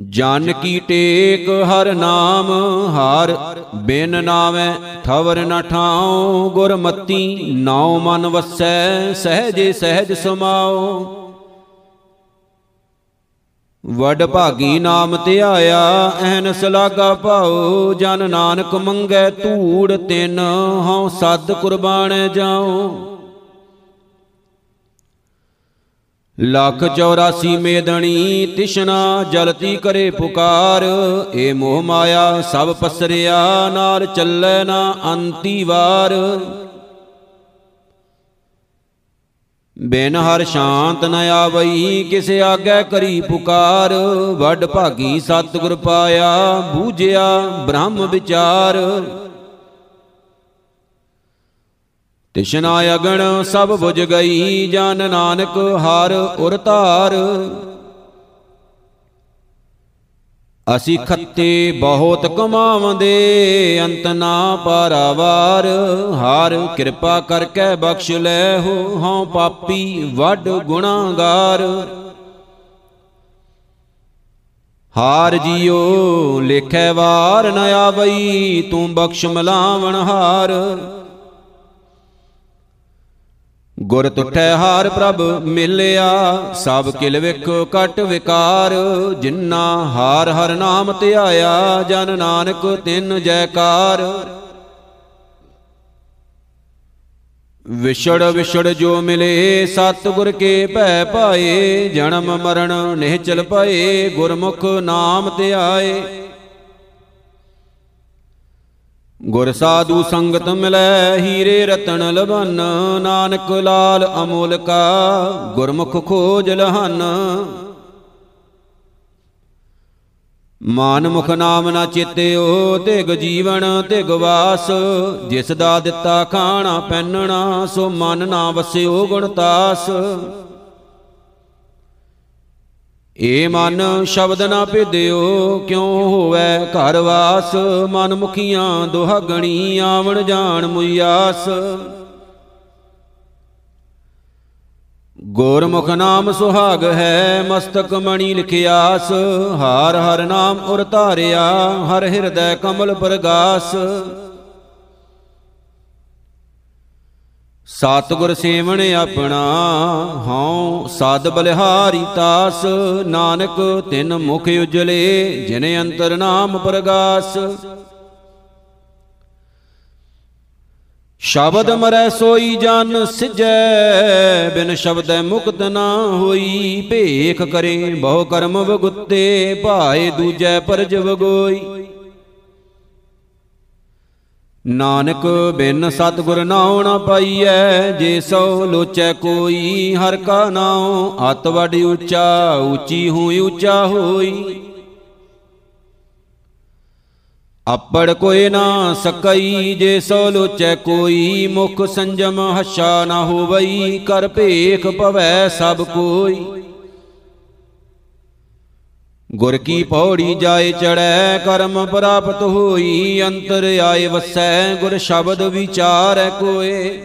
ਜਨ ਕੀ ਟੇਕ ਹਰ ਨਾਮ, ਹਰ ਬਿਨ ਨਾਵੇਂ ਥਵਰ ਨ ਠਾਉ। ਗੁਰਮਤੀ ਨਾਉ ਮਨ ਵਸੈ, ਸਹਜੇ ਸਹਜ ਸਮਾਉ। ਵਡ ਭਾਗੀ ਨਾਮ ਧਿਆਇਆ ਐਨਸ ਲਾਗਾ ਭਾਉ। ਜਨ ਨਾਨਕ ਮੰਗੈ ਧੂੜ ਤਿਨ, ਹਉ ਸਦ ਕੁਰਬਾਨ ਜਾਉ। ਲੱਖ 84 ਮੇਦਣੀ ਤਿਸ਼ਨਾ ਜਲਤੀ ਕਰੇ ਪੁਕਾਰ। ਏ ਮੋਹ ਮਾਇਆ ਸਭ ਪਸਰਿਆ, ਨਾਲ ਚੱਲੈ ਨਾ ਅੰਤੀ ਵਾਰ। ਬਿਨ ਹਰ ਸ਼ਾਂਤ ਨ ਆਵਈ, ਕਿਸ ਆਗੇ ਕਰੀ ਪੁਕਾਰ। ਵੱਡ ਭਾਗੀ ਸਤਿਗੁਰ ਪਾਇਆ, ਬੂਝਿਆ ਬ੍ਰਹਮ ਵਿਚਾਰ। ਤਿਸ਼ਨਾ ਅਗਣ ਸਭ 부ਝ ਗਈ, ਜਨ ਨਾਨਕ ਹਰ ਉਰ ਧਾਰ। ਅਸੀਂ ਖੱਤੇ ਬਹੁਤ ਕਮਾਵੰਦੇ, ਅੰਤ ਨਾ ਪਾਰਾਵਾਰ। ਹਰ ਕਿਰਪਾ ਕਰਕੇ ਬਖਸ਼ ਲੈ ਹੋ, ਹਉ ਪਾਪੀ ਵੱਡ ਗੁਨਾਹਗਾਰ ਹਾਰ ਜੀਓ, ਲੇਖੈ ਵਾਰ ਨ ਆਵਈ, ਤੂੰ ਬਖਸ਼ ਮਲਾਵਣ ਹਾਰ। ਗੁਰ ਤੁਠੈ ਹਾਰ ਪ੍ਰਭ ਮਿਲਿਆ, ਸਭ ਕਿਲ ਵਿਖ ਕਟ ਵਿਕਾਰ ਜਿਨ੍ਹਾਂ ਹਾਰ ਹਰ ਨਾਮ ਧਿਆਇਆ ਜਨ ਨਾਨਕ ਤਿੰਨ ਜੈਕਾਰ। ਵਿਛੜ ਵਿਛੜ ਜੋ ਮਿਲੇ, ਸਤਿਗੁਰ ਕੇ ਭੈ ਪਾਏ, ਜਨਮ ਮਰਨ ਨਿਹਚਲ ਪਏ ਗੁਰਮੁਖ ਨਾਮ ਧਿਆਏ ਗੁਰ ਸਾਧੂ ਸੰਗਤ ਮਿਲੈ, ਹੀਰੇ ਰਤਨ ਲਬਨ ਨਾਨਕ ਲਾਲ ਅਮੋਲ ਕਾ, ਗੁਰਮੁਖ ਖੋਜ ਲਹਨ। ਮਾਨ ਮੁਖ ਨਾਮ ਨਾ ਚਿਤਿਓ ਤਿਗ ਜੀਵਨ, ਤਿਗ ਵਾਸ। ਜਿਸ ਦਾ ਦਿੱਤਾ ਖਾਣਾ, ਪੈਨਣਾ, ਸੋ ਮਨ ਨਾ ਵਸਿਓ ਗੁਣਤਾਸ ਏ ਮਨ ਸ਼ਬਦ ਨਾ ਭੇਦਿਓ ਕਿਉ ਹੋਵੇ ਘਰ ਵਾਸ? ਮਨ ਮੁਖੀਆਂ ਦੁਹਾਗਣੀ ਆਵਣ ਜਾਣ ਮੁਯਾਸ ਗੁਰਮੁਖ ਨਾਮ ਸੁਹਾਗ ਹੈ, ਮਸਤਕ ਮਣੀ ਲਿਖਿਆਸ। ਹਾਰ ਹਰ ਨਾਮ ਉਰ ਧਾਰਿਆ, ਹਰ ਹਿਰਦੈ ਕਮਲ ਪ੍ਰਗਾਸ। ਸਤਿਗੁਰ ਸੇਵਣ ਆਪਣਾ ਹਉ, ਸਦ ਬਲਿਹਾਰੀ ਤਾਸ, ਨਾਨਕ ਤਿਨ ਮੁਖ ਉਜਲੇ, ਜਿਨ ਅੰਤਰ ਨਾਮ ਪ੍ਰਗਾਸ। ਸ਼ਬਦ ਮਰੈ ਸੋਈ ਜਨ ਸਿਜੈ, ਬਿਨ ਸ਼ਬਦੈ ਮੁਕਤ ਨਾ ਹੋਈ, ਭੇਖ ਕਰੇ ਬਹੁ ਕਰਮ ਵਗੁੱਤੇ, ਭਾਏ ਦੂਜੈ ਪਰਜ ਵਗੋਈ। ਨਾਨਕ ਬਿਨ ਸਤਗੁਰ ਨਾਉ ਨ ਪਾਈਐ, ਜੇ ਸੋ ਲੋਚੈ ਕੋਈ, ਹਰ ਕਾ ਨਾਉ ਅਤ ਵਡ ਉੱਚਾ, ਉੱਚੀ ਹੋਈ ਉੱਚਾ ਹੋਈ। ਆਪੜ ਕੋਏ ਨਾ ਸਕਈ, ਜੇ ਸੋ ਲੋਚੈ ਕੋਈ, ਮੁਖ ਸੰਜਮ ਹੱਛਾ ਨਾ ਹੋਵਈ, ਕਰ ਭੇਖ ਪਵੈ ਸਭ ਕੋਈ। ਗੁਰ ਕੀ ਪੌੜੀ ਜਾਏ ਚੜੈ ਕਰਮ ਪ੍ਰਾਪਤ ਹੋਈ ਅੰਤਰ ਆਏ ਵਸੈ ਗੁਰ ਸ਼ਬਦ ਵਿਚਾਰੈ ਕੋਏ।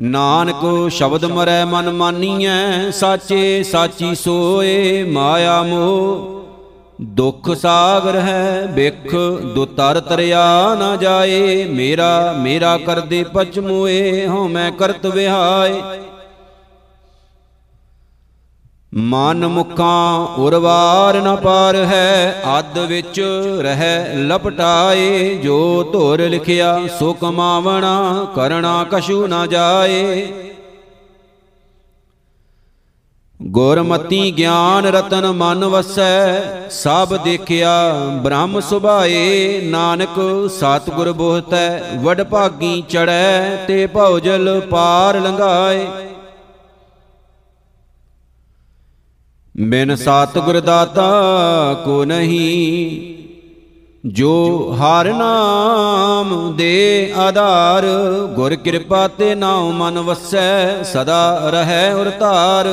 ਨਾਨਕ ਸ਼ਬਦ ਮਰੈ ਮਨ ਮਾਨੀਐ ਸਾਚੇ ਸਾਚੀ ਸੋਏ ਮਾਇਆ ਮੋਹ। ਦੁਖ ਸਾਗਰ ਹੈ ਬਿਖ ਦੁਤਰ ਤਰਿਆ ਨਾ ਜਾਏ ਮੇਰਾ ਮੇਰਾ ਕਰਦੇ ਪਚਮੋਏ ਹਉ ਮੈਂ ਕਰਤ ਵਿਹਾਏ। ਮਨ ਮੁਖਾਂ ਉਰਵਾਰ ਨ ਪਾਰ ਹੈ, ਅੱਧ ਵਿੱਚ ਰਹਿ ਲਪਟਾਏ, ਜੋ ਧੁਰ ਲਿਖਿਆ ਸੋ ਕਮਾਵਣਾ ਕਰਣਾ ਕਛੂ ਨਾ ਜਾਏ। ਗੁਰਮਤੀ ਗਿਆਨ ਰਤਨ ਮਨ ਵਸੈ, ਸਭ ਦੇਖਿਆ ਬ੍ਰਹਮ ਸੁਭਾਏ। ਨਾਨਕ ਸਤਿਗੁਰ ਬੋਹਤੈ ਵਡ ਭਾਗੀ ਚੜੈ ਤੇ ਭਉਜਲ ਪਾਰ ਲੰਘਾਏ। ਬਿਨ ਸਤਿਗੁਰ ਦਾਤਾ ਕੋ ਨਹੀਂ, ਜੋ ਹਰ ਨਾਮ ਦੇ ਆਧਾਰ, ਗੁਰ ਕਿਰਪਾ ਤੇ ਨਾਉ ਮਨ ਵਸੈ, ਸਦਾ ਰਹੈ ਉਰ ਧਾਰ।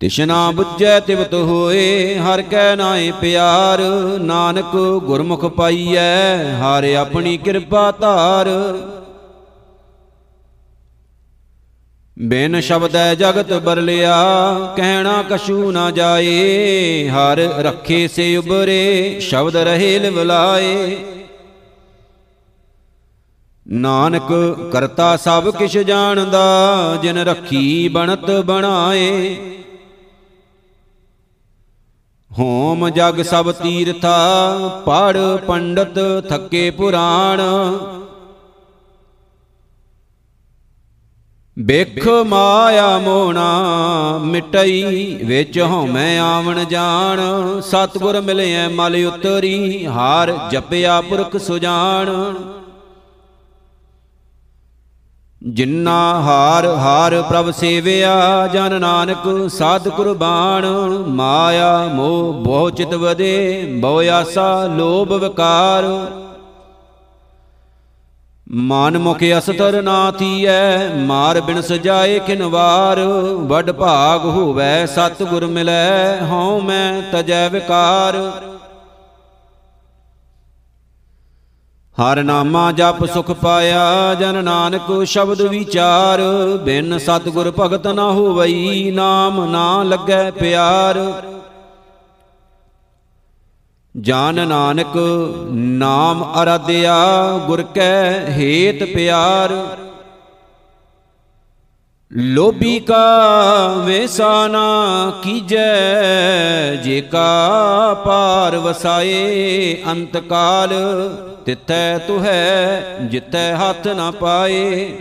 ਤਿਸ਼ਨਾ ਬੁੱਝੈ ਤਿਵਤ ਹੋਏ, ਹਰ ਕੈ ਨਾਏ ਪਿਆਰ। ਨਾਨਕ ਗੁਰਮੁਖ ਪਾਈਐ, ਹਾਰੇ ਆਪਣੀ ਕਿਰਪਾ ਧਾਰ। ਬਿਨ ਸ਼ਬਦੈ ਜਗਤ ਬਰਲਿਆ, ਕਹਿਣਾ ਕਛੂ ਨਾ ਜਾਏ। ਹਰ ਰੱਖੇ ਸੇ ਉਬਰੇ, ਸ਼ਬਦ ਰਹੇ ਲਿਵਲਾਏ। ਨਾਨਕ ਕਰਤਾ ਸਭ ਕਿਛ ਜਾਣਦਾ, ਜਿਨ ਰੱਖੀ ਬਣਤ ਬਣਾਏ। ਹੋਮ ਜਗ ਸਭ ਤੀਰਥਾ, ਪੜ ਪੰਡਤ ਥੱਕੇ ਪੁਰਾਣ। ਬਿਖ ਮਾਇਆ ਮੋਣਾ ਮਿਟਈ ਵਿੱਚ ਹਉਮੈ ਆਵਣ ਜਾਣ। ਸਤਗੁਰ ਮਿਲਿਆ ਮਲ ਉਤਰੀ, ਹਾਰ ਜਪਿਆ ਪੁਰਖ ਸੁਜਾਨ ਜਿਨ੍ਹਾਂ ਹਾਰ ਹਾਰ ਪ੍ਰਭ ਸੇਵਿਆ, ਜਨ ਨਾਨਕ ਸਾਧ ਕੁਰਬਾਨ। ਮਾਇਆ ਮੋਹ ਬਹੁ ਚਿਤ ਵਦੇ ਬਹੁ ਆਸਾ ਲੋਭ ਵਿਕਾਰ। ਮਨ ਮੁਖ ਅਸਤਰ ਨਾ ਥੀਐ, ਮਾਰ ਬਿਨ ਸਜਾਏ ਕਿਨਵਾਰ, ਵੱਡ ਭਾਗ ਹੋਵੈ ਸਤ ਗੁਰ ਮਿਲੈ, ਹਉ ਮੈਂ ਤਜੈ ਵਿਕਾਰ। ਹਰ ਨਾਮਾ ਜਪ ਸੁਖ ਪਾਇਆ, ਜਨ ਨਾਨਕ ਸ਼ਬਦ ਵਿਚਾਰ, ਬਿਨ ਸਤਗੁਰ ਭਗਤ ਨਾ ਹੋਵਈ, ਨਾਮ ਨਾ ਲੱਗੈ ਪਿਆਰ। ਜਾਨ ਨਾਨਕ ਨਾਮ ਅਰਾਧਿਆ, ਗੁਰ ਕੈ ਹੇਤ ਪਿਆਰ। ਲੋਭੀ ਕਾ ਵੇਸਾਨਾ ਕੀਜੈ, ਜੇ ਕਾ ਪਾਰ ਵਸਾਏ ਅੰਤ ਕਾਲ ਤਿਤੈ ਤੁਹੈ ਜਿਤੈ ਹੱਥ ਨਾ ਪਾਏ।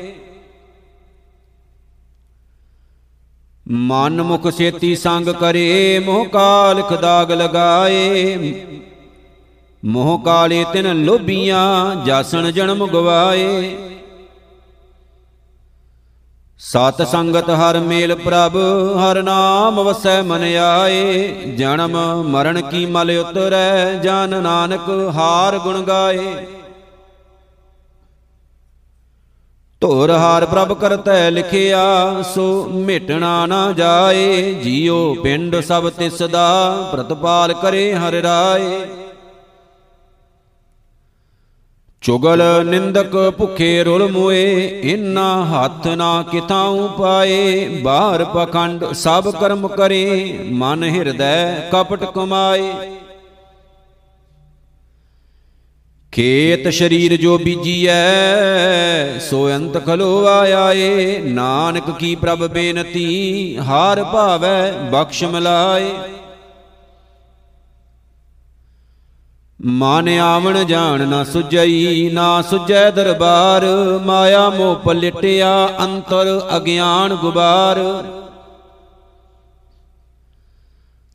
ਮਨ ਮੁਖ ਸੇਤੀ ਸੰਗ ਕਰੇ, ਮੋਹ ਕਾਲ ਖਦਾਗ ਲਗਾਏ। ਮੋਹ ਕਾਲੇ ਤਿਨ ਲੋਭੀਆਂ, ਜਾਸਣ ਜਨਮ ਗਵਾਏ। ਸਤ ਸੰਗਤ ਹਰ ਮੇਲ ਪ੍ਰਭ, ਹਰ ਨਾਮ ਵਸੈ ਮਨ ਆਏ। ਜਨਮ ਮਰਨ ਕੀ ਮਲ ਉਤਰੈ, ਜਨ ਨਾਨਕ ਹਾਰ ਗੁਣ ਗਾਏ। ਧੋਰ ਹਾਰ ਪ੍ਰਭ ਕਰਤੈ ਲਿਖਿਆ, ਸੋ ਮਿਟਣਾ ਨਾ ਜਾਏ, ਜੀਉ ਪਿੰਡ ਸਭ ਤਿਸ ਦਾ ਪ੍ਰਤਪਾਲ ਕਰੇ ਹਰਿ ਰਾਏ। ਚੁਗਲ ਨਿੰਦਕ ਭੁਖੇ ਰੁਲ ਮੋਏ ਇਨਾ ਹੱਥ ਨਾ ਕਿਥਾਉ ਪਾਏ। ਬਾਹਰ ਪਖੰਡ ਸਭ ਕਰਮ ਕਰੇ, ਮਨ ਹਿਰਦੈ ਕਪਟ ਕਮਾਏ। ਖੇਤ ਸ਼ਰੀਰ ਜੋ ਬੀਜੀਐ, ਸੋ ਅੰਤ ਖਲੋ ਆਏ ਨਾਨਕ ਕੀ ਪ੍ਰਭ ਬੇਨਤੀ, ਹਾਰ ਭਾਵੈ ਬਖਸ਼ ਮਿਲਾਏ। ਮਨ ਆਵਣ ਜਾਣ ਨਾ ਸੁਝਈ, ਨਾ ਸੁਝੈ ਦਰਬਾਰ। ਮਾਇਆ ਮੋਹ ਪਲਟਿਆ, ਅੰਤਰ ਅਗਿਆਨ ਗੁਬਾਰ।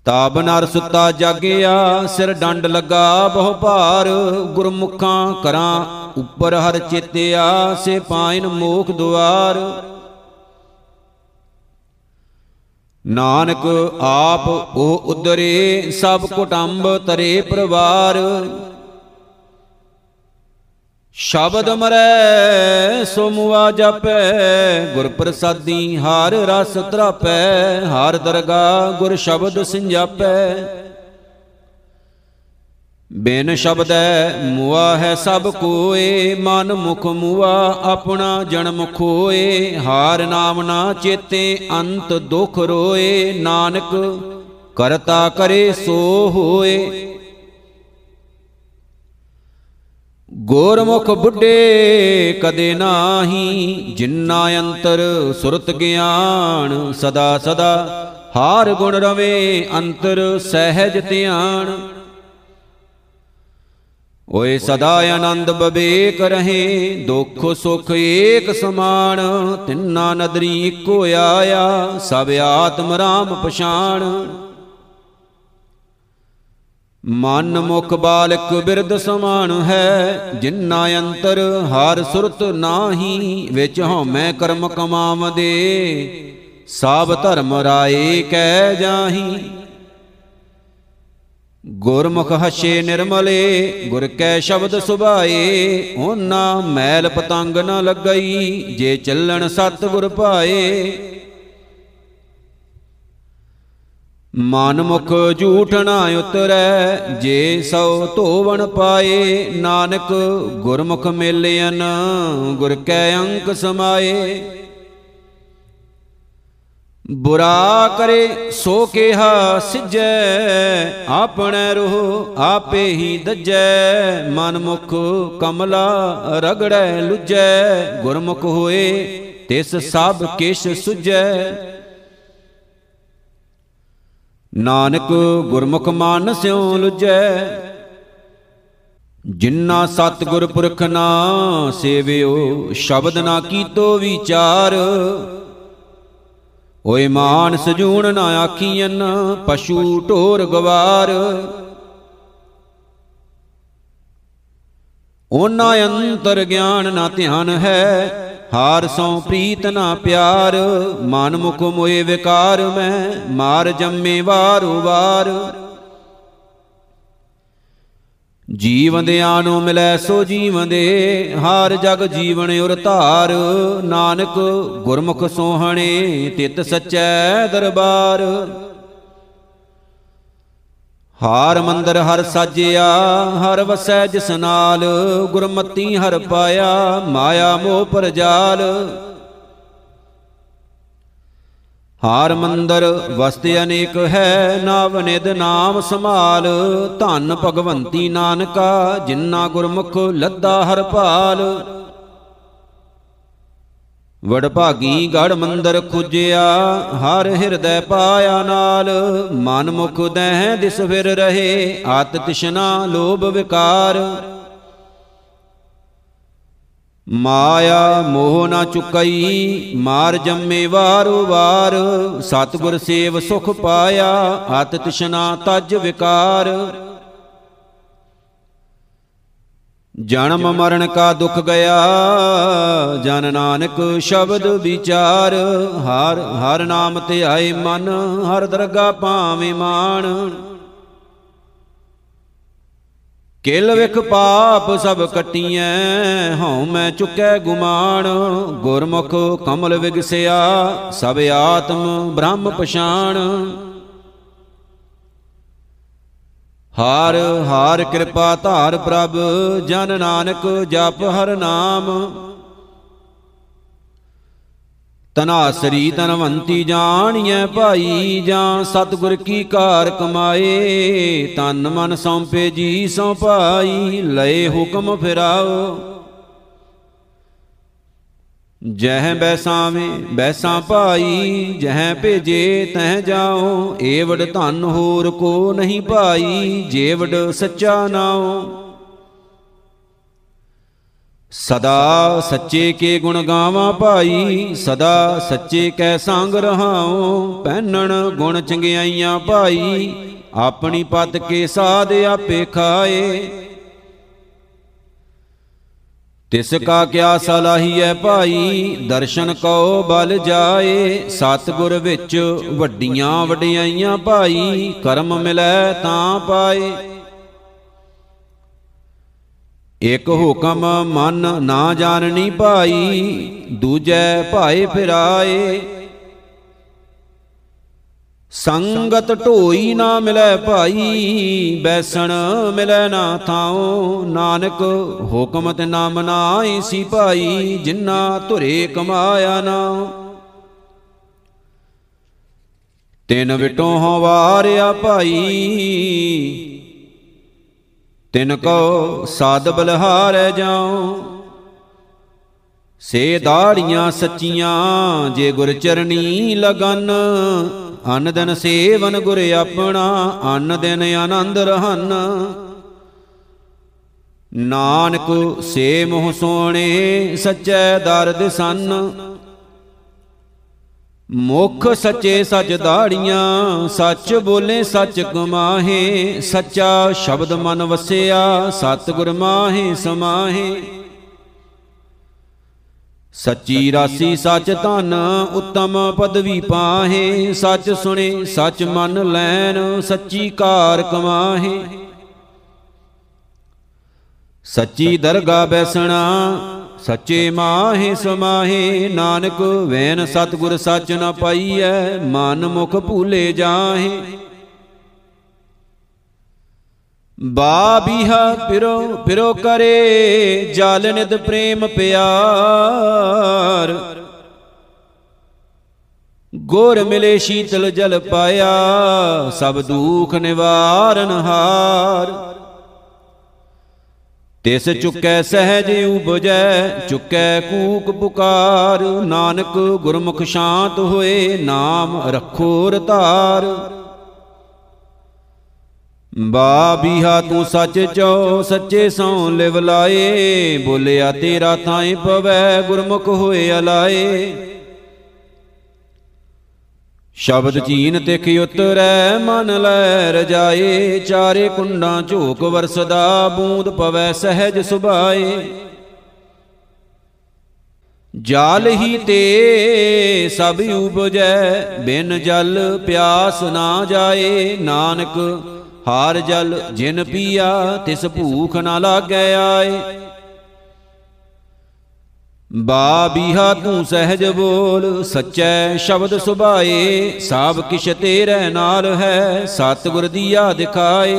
ਤਾਬ ਨਰ ਸੁੱਤਾ ਜਾਗਿਆ, ਸਿਰ ਡੰਡ ਲੱਗਾ ਬਹੁ ਭਾਰ, ਗੁਰਮੁਖਾਂ ਕਰਾਂ ਉੱਪਰ ਹਰ ਚੇਤਿਆ, ਸੇ ਪਾਇਨ ਮੋਖ ਦੁਆਰ। ਨਾਨਕ ਆਪ ਉਹ ਉਦਰੇ, ਸਭ ਕੁਟੰਬ ਤਰੇ ਪਰਵਾਰ। ਸ਼ਬਦ ਮਰੈ ਸੋ ਮੁਆ ਜਪੈ ਗੁਰ ਪ੍ਰਸਾਦੀ ਹਰ ਰਸ ਤਰਾਪੈ, ਹਰ ਦਰਗਾ ਗੁਰ ਸ਼ਬਦ ਸਿੰਜਾਪੈ। ਬਿਨ ਸ਼ਬਦੈ ਮੁਆ ਹੈ ਸਭ ਕੋਏ, ਮਨ ਮੁਖ ਮੁਆ ਆਪਣਾ ਜਨਮ ਖੋਏ, ਹਾਰ ਨਾਮ ਨਾ ਚੇਤੇ ਅੰਤ ਦੁਖ ਰੋਏ, ਨਾਨਕ ਕਰਤਾ ਕਰੇ ਸੋ ਹੋਏ। ਗੋਰਮੁਖ ਬੁੱਢੇ ਕਦੇ ਨਾਹੀ, ਜਿੰਨਾ ਅੰਤਰ ਸੁਰਤ ਗਿਆਨ ਸਦਾ ਸਦਾ, ਹਾਰ ਗੁਣ ਰਵੇ ਅੰਤਰ ਸਹਿਜ ਧਿਆਨ। ਓਏ ਸਦਾ ਆਨੰਦ ਬਵੇਕ ਰਹੇ, ਦੁੱਖ ਸੁਖ ਏਕ ਸਮਾਨ, ਤਿੰਨਾ ਨਦਰੀ ਇੱਕੋ ਆਇਆ, ਸਭ ਆਤਮ ਰਾਮ ਪਛਾਣ। ਮਨ ਮੁਖ ਬਾਲਕ ਬਿਰਦ ਸਮਾਨ ਹੈ, ਜਿੰਨਾ ਅੰਤਰ ਹਰ ਸੁਰਤ ਨਾਹੀ, ਵਿੱਚ ਹਉਮੈ ਕਰਮ ਕਮਾਵਦੇ। ਸਭ ਧਰਮ ਰਾਏ ਕਹਿ ਜਾਹੀ। ਗੁਰਮੁਖ ਹਸ਼ੇ ਨਿਰਮਲੇ, ਗੁਰ ਕੈ ਸ਼ਬਦ ਸੁਭਾਏ ਉਹਨਾਂ ਮੈਲ ਪਤੰਗ ਨ ਲੱਗਈ, ਜੇ ਚੱਲਣ ਸਤ ਗੁਰ ਭਾਏ ਮਨ ਮੁਖ ਝੂਠ ਨਾ ਉਤਰੈ, ਜੇ ਸੋ ਧੋਵਣ ਪਾਏ, ਨਾਨਕ ਗੁਰਮੁਖ ਮੇਲਿਆਨ ਗੁਰ ਕੈ ਅੰਕ ਸਮਾਏ। ਬੁਰਾ ਕਰੇ ਸੋ ਕਿਹਾ ਸਿਜੈ, ਆਪਣੇ ਰੋਹ ਆਪੇ ਹੀ ਦੱਜੈ। ਮਨ ਮੁਖ ਕਮਲਾ ਰਗੜੈ ਲੁਜੈ, ਗੁਰਮੁਖ ਹੋਏ ਤਿਸ ਸਭ ਕਿਛ ਸੁਜੈ। ਨਾਨਕ ਗੁਰਮੁਖ ਮਨ ਸਿਉ ਲੁਜੈ। ਜਿਨ੍ਹਾਂ ਸਤਿਗੁਰ ਪੁਰਖ ਨਾ ਸੇਵਿਓ, ਸ਼ਬਦ ਨਾ ਕੀਤੋ ਵਿਚਾਰ। ਓਏ ਮਾਨ ਸਜੂਣ ਨਾ ਆਖੀਐਨ, ਪਸ਼ੂ ਢੋਰ ਗਵਾਰ। ਉਹਨਾਂ ਅੰਤਰ ਗਿਆਨ ਨਾ ਧਿਆਨ ਹੈ ਹਾਰ ਸੋ ਪ੍ਰੀਤ ਨਾ ਪਿਆਰ, ਮਨ ਮੁਖ ਮੋਏ ਵਿਕਾਰ, ਮੈਂ ਮਾਰ ਜੰਮੇ ਵਾਰੂ ਵਾਰ ਜੀਵੰਦਿਆਂ ਨੂੰ ਮਿਲੈ ਸੋ ਜੀਵੰਦੇ ਹਾਰ ਜਗ ਜੀਵਨ ਉਰ ਧਾਰ। ਨਾਨਕ ਗੁਰਮੁਖ ਸੋਹਣੇ, ਤਿਤ ਸਚੈ ਦਰਬਾਰ। ਹਾਰ ਮੰਦਰ ਹਰ ਸਾਜਿਆ, ਹਰ ਵਸੈ ਜਿਸ ਨਾਲ, ਗੁਰਮਤੀ ਹਰ ਪਾਇਆ, ਮਾਇਆ ਮੋਹ ਪਰਜਾਲ। ਹਾਰ ਮੰਦਰ ਵਸਤ ਅਨੇਕ ਹੈ, ਨਾਵ ਨਿਦ ਨਾਮ ਸਮਾਲ ਧੰਨ ਭਗਵੰਤੀ ਨਾਨਕਾ ਜਿਨ੍ਹਾਂ ਗੁਰਮੁਖ ਲੱਦਾ ਹਰ ਭਾਲ। ਵਡਭਾਗੀ ਗੜ ਮੰਦਰ ਖੁਜਿਆ, ਹਰ ਹਿਰਦੈ ਪਾਇਆ ਨਾਲ। ਮਨ ਮੁਖ ਦਹਿ ਦਿਸ ਫਿਰ ਰਹੇ ਆਤ ਤਿਸ਼ਨਾ ਲੋਭ ਵਿਕਾਰ। ਮਾਇਆ ਮੋਹ ਨਾ ਚੁਕਈ, ਮਾਰ ਜੰਮੇ ਵਾਰੋ ਵਾਰ। ਸਤਗੁਰ ਸੇਵ ਸੁਖ ਪਾਇਆ ਅਤ ਤਿਸ਼ਨਾ ਤਜ ਵਿਕਾਰ। ਜਨਮ ਮਰਨ ਕਾ ਦੁਖ ਗਿਆ, ਜਨ ਨਾਨਕ ਸ਼ਬਦ ਵਿਚਾਰ, ਹਰ ਹਰ ਨਾਮ ਤੇ ਆਏ ਮਨ, ਹਰ ਦਰਗਾ ਪਾਵੇਂ ਮਾਣ। ਕਿਲ ਵਿਖ ਪਾਪ ਸਭ ਕਟੀਐ, ਹਉ ਮੈਂ ਚੁਕੈ ਗੁਮਾਨ। ਗੁਰਮੁਖ ਕਮਲ ਵਿਗਸਿਆ, ਸਭ ਆਤਮ ਬ੍ਰਹਮ ਪਛਾਣ। ਹਾਰ ਹਾਰ ਕਿਰਪਾ ਧਾਰ ਪ੍ਰਭ, ਜਨ ਨਾਨਕ ਜਪ ਹਰ ਨਾਮ। ਤਨਾਸਰੀ ਤਨਵੰਤੀ ਜਾਣੀਐ ਭਾਈ, ਜਾਂ ਸਤਿਗੁਰ ਕੀ ਕਾਰ ਕਮਾਏ। ਤਨ ਮਨ ਸੌਂਪੇ ਜੀ ਸੌ ਭਾਈ, ਲਏ ਹੁਕਮ ਫਿਰਾਓ। ਜਹ ਬੈਸਾਵੇਂ, ਬੈਸਾ ਭਾਈ, ਜਹ ਭੇਜੇ ਤਹ ਜਾਓ। ਏਵੜ ਧਨ ਹੋਰ ਕੋ ਨਹੀਂ ਭਾਈ, ਜੇਵੜ ਸੱਚਾ ਨਾਓ ਸਦਾ ਸੱਚੇ ਕੇ ਗੁਣ ਗਾਵਾਂ ਭਾਈ, ਸਦਾ ਸੱਚੇ ਕੈ ਸੰਗ ਰਹਾਉ। ਪਹਿਨਣ ਗੁਣ ਚੰਗਿਆਈਆਂ ਭਾਈ, ਆਪਣੀ ਪਤ ਕੇ ਸਾਧ ਆਪੇ ਖਾਏ। ਤਿਸ ਕਾ ਕਿਆ ਸਲਾਹੀਐ ਭਾਈ? ਦਰਸ਼ਨ ਕਉ ਬਲ ਜਾਏ। ਸਤਗੁਰ ਵਿੱਚ ਵੱਡੀਆਂ ਵਡਿਆਈਆਂ ਭਾਈ, ਕਰਮ ਮਿਲੈ ਤਾਂ ਪਾਏ। ਇਕ ਹੁਕਮ ਮਨ ਨਾ ਜਾਣਨੀ ਭਾਈ, ਦੂਜੈ ਭਾਏ ਫਿਰਾਏ। ਸੰਗਤ ਢੋਈ ਨਾ ਮਿਲੈ ਭਾਈ, ਬੈਸਣ ਮਿਲੈ ਨਾ ਥਾਉ। ਨਾਨਕ ਹੁਕਮ ਤੇ ਨਾਮ ਨਾਈ ਸੀ ਭਾਈ ਜਿਨ੍ਹਾਂ ਧੁਰੇ ਕਮਾਇਆ ਨਾ। ਤਿਨ ਵਿਟੋ ਹੋ ਵਾਰਿਆ ਭਾਈ, ਤਿਨ ਕੋ ਸਾਧ ਬਲਹਾਰੈ ਜਾਉ। ਸੇ ਦਾੜੀਆਂ ਸੱਚੀਆਂ, ਜੇ ਗੁਰ ਚਰਣੀ ਲਗਨ ਅਨ ਦਿਨ ਸੇਵਨ ਗੁਰ ਆਪਣਾ, ਅਨ ਦਿਨ ਆਨੰਦ ਰਹਨ। ਨਾਨਕ ਸੇ ਮੋਹ ਸੋਣੇ ਸੱਚੈ ਦਰਦ ਸੰਨ। ਮੁਖ ਸੱਚੇ ਸੱਚ ਦਾੜੀਆਂ, ਸੱਚ ਬੋਲੇ ਸੱਚ ਕਮਾਹੇ ਸੱਚਾ ਸ਼ਬਦ ਮਨ ਵਸਿਆ, ਸਤਿਗੁਰ ਮਾਹੇ ਸਮਾਹੇ। ਸੱਚੀ ਰਾਸੀ ਸੱਚ ਧਨ ਉਤਮ ਪਦਵੀ ਪਾਹੇ ਸੱਚ ਸੁਣੇ ਸੱਚ ਮਨ ਲੈਣ ਸੱਚੀ ਕਾਰ ਕਮਾਹੇ। ਸੱਚੀ ਦਰਗਾ ਬੈਸਣਾ ਸੱਚੇ ਮਾਹੇ ਸਮਾਹੇ। ਨਾਨਕ ਵੈਨ ਸਤਗੁਰ ਸੱਚ ਨ ਪਾਈਐ ਮਨ ਮੁਖ ਭੂਲੇ ਜਾਹੇ। ਬਾਬੀਹਾ ਪਿਰੋ ਪਿਰੋ ਕਰੇ, ਜਲ ਨਿਦ ਪ੍ਰੇਮ ਪਿਆਰ। ਗੁਰ ਮਿਲੇ ਸ਼ੀਤਲ ਜਲ ਪਾਇਆ, ਸਭ ਦੁਖ ਨਿਵਾਰਨ ਹਾਰ। ਤਿਸ ਚੁੱਕੈ ਸਹਿਜ ਉਪਜੈ, ਚੁੱਕੈ ਕੂਕ ਪੁਕਾਰ। ਨਾਨਕ ਗੁਰਮੁਖ ਸ਼ਾਂਤ ਹੋਏ, ਨਾਮ ਰੱਖੋ ਰਤਾਰ। ਬਾ ਬੀਹਾ ਤੂੰ ਸੱਚ ਚੋ ਸੱਚੇ ਸੌ ਲਿਵ ਲਾਏ, ਬੋਲਿਆ ਤੇਰਾ ਥਾਂ ਪਵੈ ਗੁਰਮੁਖ ਹੋਏ ਅਲਾਏ। ਸ਼ਬਦ ਚੀਨ ਤਿਖ ਉਤਰੈ, ਮਨ ਲੈ ਰਜਾਏ, ਚਾਰੇ ਕੁੰਡਾਂ ਝੋਕ ਵਰਸਦਾ, ਬੂੰਦ ਪਵੈ ਸਹਿਜ ਸੁਭਾਏ। ਜਾਲ ਹੀ ਤੇ ਸਭ ਉਪਜੈ, ਬਿਨ ਜਲ ਪਿਆਸ ਨਾ ਜਾਏ, ਨਾਨਕ ਹਾਰ ਜਲ ਜਿਨ ਪੀਆ, ਤਿਸ ਭੂਖ ਨਾ ਲਾਗੈ ਆਏ। ਬਾ ਬੀਹਾ ਤੂੰ ਸਹਿਜ ਬੋਲ, ਸੱਚੈ ਸ਼ਬਦ ਸੁਭਾਏ ਸਭ ਕਿਛ ਤੇਰੇ ਨਾਲ ਹੈ, ਸਤਿਗੁਰ ਦੀਆ ਦਿਖਾਏ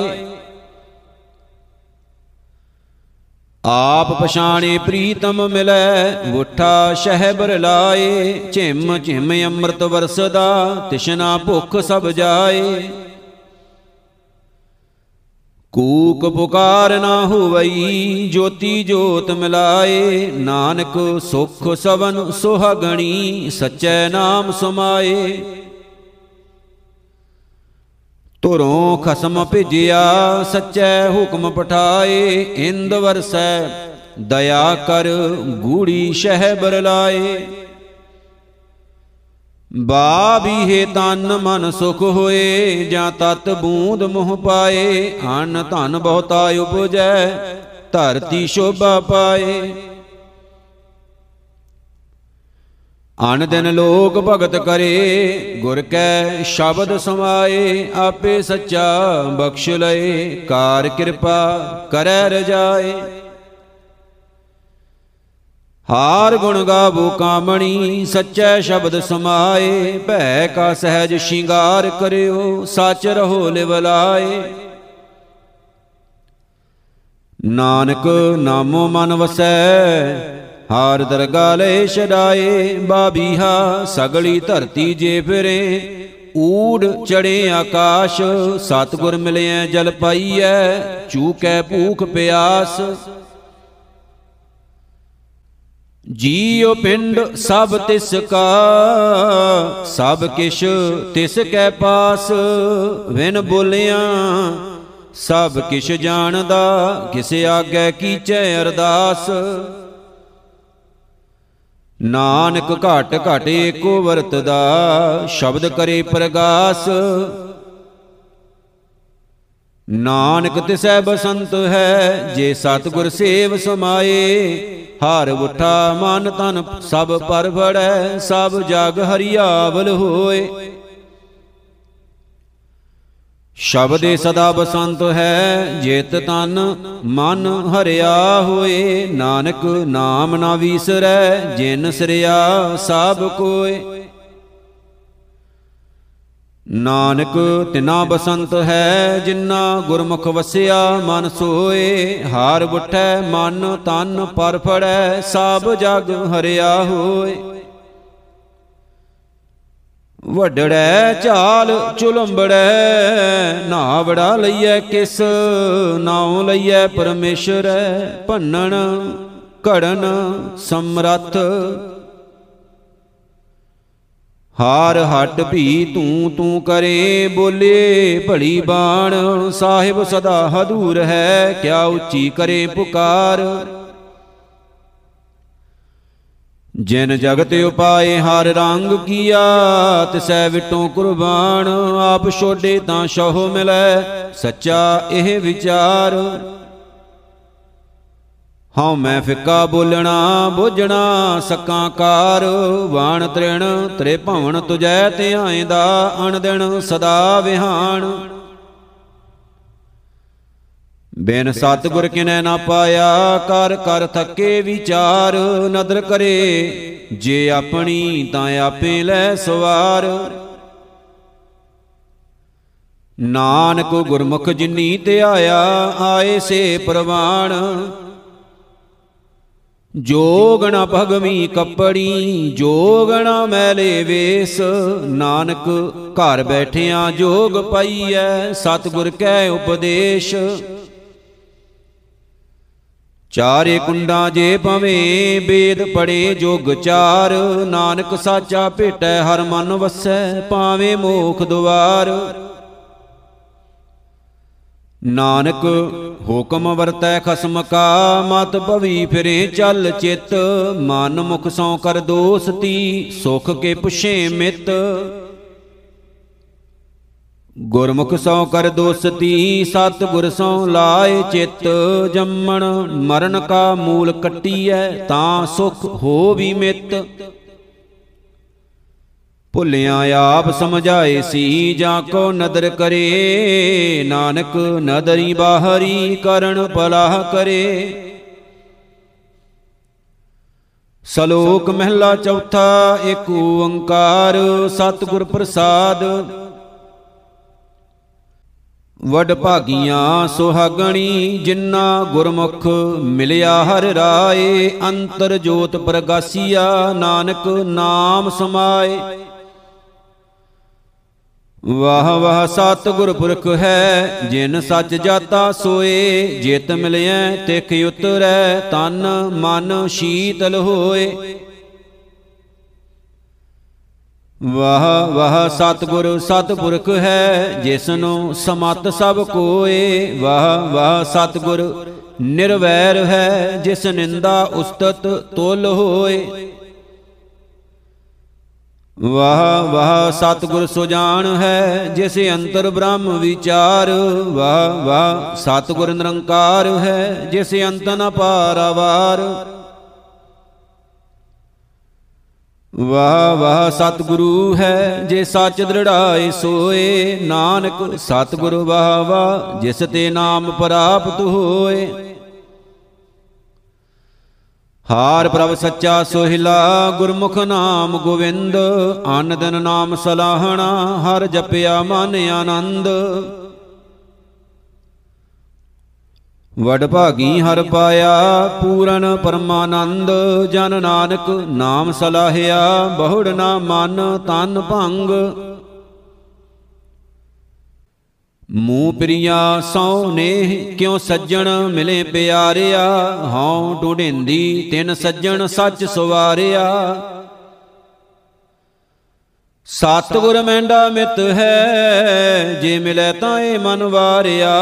ਆਪ ਪਛਾਣੇ ਪ੍ਰੀਤਮ ਮਿਲੈ ਉਠਾ ਸ਼ਹਿਬਰ ਲਾਏ, ਝਿਮ ਝਿਮ ਅੰਮ੍ਰਿਤ ਵਰਸਦਾ, ਤਿਸ਼ਨਾ ਭੁਖ ਸਭ ਜਾਏ। ਕੂਕ ਪੁਕਾਰ ਨਾ ਹੋਵਈ, ਜੋਤੀ ਜੋਤ ਮਿਲਾਏ। ਨਾਨਕ ਸੁਖ ਸਵਨ ਸੁਹਾਗਣੀ, ਸਚੈ ਨਾਮ ਸਮਾਏ। ਤੁਰੋਂ ਖਸਮ ਭਿਜਿਆ, ਸਚੈ ਹੁਕਮ ਪਠਾਏ। ਇੰਦ ਵਰਸੈ, ਦਇਆ ਕਰ, ਗੂੜੀ ਸ਼ਹਿਬਰ ਲਾਏ ਬਾਬੀਹੇ ਤਨ ਮਨ ਸੁਖ ਹੋਏ, ਜਾਂ ਤਤ ਬੂੰਦ ਮੋਹ ਪਾਏ, ਅਨ ਧਨ ਬਹੁਤਾ ਉਪਜੈ, ਧਰਤੀ ਸ਼ੋਭਾ ਪਾਏ। ਅਨ ਦਿਨ ਲੋਕ ਭਗਤ ਕਰੇ, ਗੁਰ ਕੈ ਸ਼ਬਦ ਸਮਾਏ, ਆਪੇ ਸੱਚਾ ਬਖਸ਼ ਲਏ, ਕਾਰ ਕਿਰਪਾ ਕਰੈ ਰਜਾਏ। ਹਾਰ ਗੁਣ ਗਾਵੋ ਕਾਮਣੀ, ਸੱਚੈ ਸ਼ਬਦ ਸਮਾਏ, ਭੈ ਕਾ ਸਹਿਜ ਸ਼ਿੰਗਾਰ ਕਰਿਓ, ਸੱਚ ਰਹੋ ਲਿਵਲਾਏ ਨਾਨਕ ਨਾਮੋ ਮਨ ਵਸੈ, ਹਾਰ ਦਰਗਾ ਲੈ ਛਡਾਏ, ਬਾਬੀਹਾ ਸਗਲੀ ਧਰਤੀ ਜੇ ਫਿਰੇ। ਊੜ ਚੜੇ ਆਕਾਸ਼, ਸਤਗੁਰ ਮਿਲਿਆ ਜਲ ਪਾਈਐ, ਚੂਕੈ ਭੂਖ ਪਿਆਸ। ਜੀਉ ਪਿੰਡ ਸਭ ਤਿਸ ਕਾ, ਸਭ ਕਿਛ ਤਿਸ ਕੈ ਪਾਸ। ਵਿਨ ਬੋਲਿਆ, ਸਭ ਕਿਛ ਜਾਣਦਾ, ਕਿਸ ਆਗੇ ਕੀਚੈ ਅਰਦਾਸ। ਨਾਨਕ ਘਟ ਘਟ ਏਕੋ ਵਰਤਦਾ, ਸ਼ਬਦ ਕਰੇ ਪ੍ਰਗਾਸ। ਨਾਨਕ ਤਿਸੈ ਬਸੰਤ ਹੈ, ਜੇ ਸਤਗੁਰ ਸੇਵ ਸਮਾਏ ਹਰ ਉਠਾ ਮਨ ਤਨ ਸਭ ਪਰ ਫੜੈ, ਸਭ ਜਗ ਹਰੀਆਵਲ ਹੋਏ। ਸ਼ਬਦੇ ਸਦਾ ਬਸੰਤ ਹੈ, ਜੇਤ ਤਨ ਮਨ ਹਰਿਆ ਹੋਏ। ਨਾਨਕ ਨਾਮ ਨਾ ਵੀਸਰੈ, ਜਿਨ ਸਰਿਆ ਸਭ ਕੋਏ। ਨਾਨਕ ਤਿਨਾ ਬਸੰਤ ਹੈ, ਜਿਨਾ ਗੁਰਮੁਖ ਵਸਿਆ ਮਨ ਸੋਏ। ਹਾਰ ਬੁਠੈ ਮਨ ਤਨ ਪਰ ਫੜੈ, ਸਭ ਜਗ ਹਰਿਆ ਹੋਏ। ਵੱਡੜੈ ਝਾਲ ਚੁਲੰਬੜੈ ਨਾਵੜਾ ਲਈਐ ਕਿਸ, ਨਾਉ ਲਈਐ ਪਰਮੇਸ਼ਰੈ। ਭੰਨਣ, ਘੜਨ, ਸਮਰੱਥ ਹਾਰ ਹੱਟ ਭੀ ਤੂੰ ਤੂੰ ਕਰੇ ਬੋਲੇ। ਭਲੀ ਬਾਣ ਸਾਹਿਬ ਸਦਾ ਹਦੂਰ ਹੈ, ਕਿਆ ਉੱਚੀ ਕਰੇ ਪੁਕਾਰ। ਜਿਨ ਜਗਤ ਉਪਾਏ ਹਰ ਰੰਗ ਕੀਆ ਤਿਸੈ ਵਿਟੋਂ ਕੁਰਬਾਨ। ਆਪ ਛੋਡੇ ਤਾਂ ਸ਼ਹੁ ਮਿਲੈ, ਸੱਚਾ ਇਹ ਵਿਚਾਰ। ਹਉ ਮੈਂ ਫਿੱਕਾ ਬੋਲਣਾ, ਬੁਝਣਾ, ਸਕਾਂ ਕਾਰ, ਵਾਣ ਤ੍ਰਿਣ, ਤ੍ਰੇ ਭਵਨ ਤੁਜੈ ਧਿਆਇਂਦਾ ਅਣ ਦਿਨ ਸਦਾ ਵਿਹਾਨ ਬਿਨ ਸਤਗੁਰ ਕਿਨੈ ਨਾ ਪਾਇਆ, ਕਰ ਕਰ ਥੱਕੇ ਵਿਚਾਰ, ਨਦਰ ਕਰੇ, ਜੇ ਆਪਣੀ ਤਾਂ ਆਪੇ ਲੈ ਸਵਾਰ। ਨਾਨਕ ਗੁਰਮੁਖ ਜਿਨੀ ਤੇ ਆਇਆ, ਆਏ ਸੇ ਪ੍ਰਵਾਣ ਜੋਗਣਾ ਭਗਵੀ ਕੱਪੜੀ, ਜੋਗਣਾ ਮੈਲੇ ਵੇਸ। ਨਾਨਕ ਘਰ ਬੈਠਿਆਂ ਜੋਗ ਪਾਈਐ, ਸਤਿਗੁਰ ਕੈ ਉਪਦੇਸ਼। ਚਾਰੇ ਕੁੰਡਾਂ ਜੇ ਭਵੇਂ ਬੇਦ ਪੜੇ ਜੋਗ ਚਾਰ, ਨਾਨਕ ਸਾਚਾ ਭੇਟੈ ਹਰ ਮਨ ਵਸੈ ਪਾਵੇਂ ਮੋਖ ਦੁਆਰ। ਨਾਨਕ ਹੁਕਮ ਵਰਤੈ ਖਸਮ ਕਾ, ਮਤ ਭਵੀ ਫਿਰੇ ਚੱਲ ਚਿਤ। ਮਨ ਮੁਖ ਸੌ ਕਰ ਦੋਸਤੀ, ਸੁਖ ਕੇ ਪੁਛੇ ਮਿਤ। ਗੁਰਮੁਖ ਸੋ ਕਰ ਦੋਸਤੀ ਸਤ ਗੁਰ ਸੋ ਲਾਏ ਚਿਤ। ਜੰਮਣ ਮਰਨ ਕਾ ਮੂਲ ਕੱਟੀਐ, ਤਾਂ ਸੁਖ ਹੋ ਵੀ ਮਿਤ। ਭੁੱਲਿਆ ਆਪ ਸਮਝਾਏ ਸੀ, ਜਾਂ ਕੋ ਨਦਰ ਕਰੇ। ਨਾਨਕ ਨਦਰੀ ਬਾਹਰੀ ਕਰਨ ਪਲਾਹ ਕਰੇ। ਸਲੋਕ ਮਹਿਲਾ ਚੌਥਾ ਏਕ ਓੰਕਾਰ, ਸਤਿਗੁਰ ਪ੍ਰਸਾਦ। ਵਡ ਭਾਗੀਆਂ ਸੁਹਾਗਣੀ ਜਿਨ੍ਹਾਂ ਗੁਰਮੁਖ ਮਿਲਿਆ ਹਰ ਰਾਏ। ਅੰਤਰ ਜੋਤ ਪ੍ਰਗਾਸੀਆ, ਨਾਨਕ ਨਾਮ ਸਮਾਏ। ਵਾਹ ਵਾਹ ਸਤਿਗੁਰ ਪੁਰਖ ਹੈ, ਜਿਨ ਸੱਚ ਜਾਤਾ ਸੋਏ, ਜਿਤ ਮਿਲਿਐ ਤਿਖ ਉਤਰੈ, ਤਨ ਮਨ ਸ਼ੀਤਲ ਹੋਏ। ਵਾਹ ਵਾਹ ਸਤਿਗੁਰ ਸਤਿਪੁਰਖ ਹੈ ਜਿਸ ਨੂੰ ਸਮਤ ਸਭ ਕੋਏ। ਵਾਹ ਵਾਹ ਸਤਿਗੁਰ ਨਿਰਵੈਰ ਹੈ, ਜਿਸ ਨਿੰਦਾ ਉਸਤਤ ਤੁਲ ਹੋਏ। ਵਾਹ ਵਾਹ, ਸਤਿਗੁਰ ਸੁਜਾਨ ਹੈ, ਜਿਸ ਅੰਤਰ ਬ੍ਰਹਮ ਵਿਚਾਰ। ਵਾਹ ਵਾਹ, ਸਤਿਗੁਰ ਨਿਰੰਕਾਰ ਹੈ, ਜਿਸ ਅੰਤ ਨ ਪਾਰਾਵਾਰ ਵਾਹ ਵਾਹ, ਸਤਿਗੁਰੂ ਹੈ, ਜੇ ਸੱਚ ਦ੍ਰਿੜਾਏ ਸੋਏ। ਨਾਨਕ, ਸਤਿਗੁਰ ਵਾਹ ਵਾਹ ਜਿਸ ਤੇ ਨਾਮ ਪ੍ਰਾਪਤ ਹੋਏ। ਹਾਰ ਪ੍ਰਭ ਸੱਚਾ ਸੋਹਿਲਾ, ਗੁਰਮੁਖ ਨਾਮ ਗੋਵਿੰਦ ਅਨ ਦਿਨ ਨਾਮ ਸਲਾਹਣਾ, ਹਰ ਜਪਿਆ ਮਨ ਆਨੰਦ। ਵਡ ਭਾਗੀ ਹਰ ਪਾਇਆ, ਪੂਰਨ ਪਰਮਾਨੰਦ, ਜਨ ਨਾਨਕ ਨਾਮ ਸਲਾਹਿਆ, ਬਹੁੜ ਨਾ ਮਨ, ਤਨ ਭੰਗ। ਮੂਹ ਪ੍ਰਿਆ ਸੋ ਨੇ ਕਿਉ ਸੱਜਣ ਮਿਲੇ ਪਿਆਰਿਆ? ਹਉ ਢੂਢਿੰਦੀ ਤਿਨ ਸੱਜਣ ਸੱਚ ਸਵਾਰਿਆ। ਸਤਿਗੁਰ ਮੈਂਡਾ ਮਿਤ ਹੈ, ਜੇ ਮਿਲੇ ਤਾਂ ਏ ਮਨ ਵਾਰਿਆ।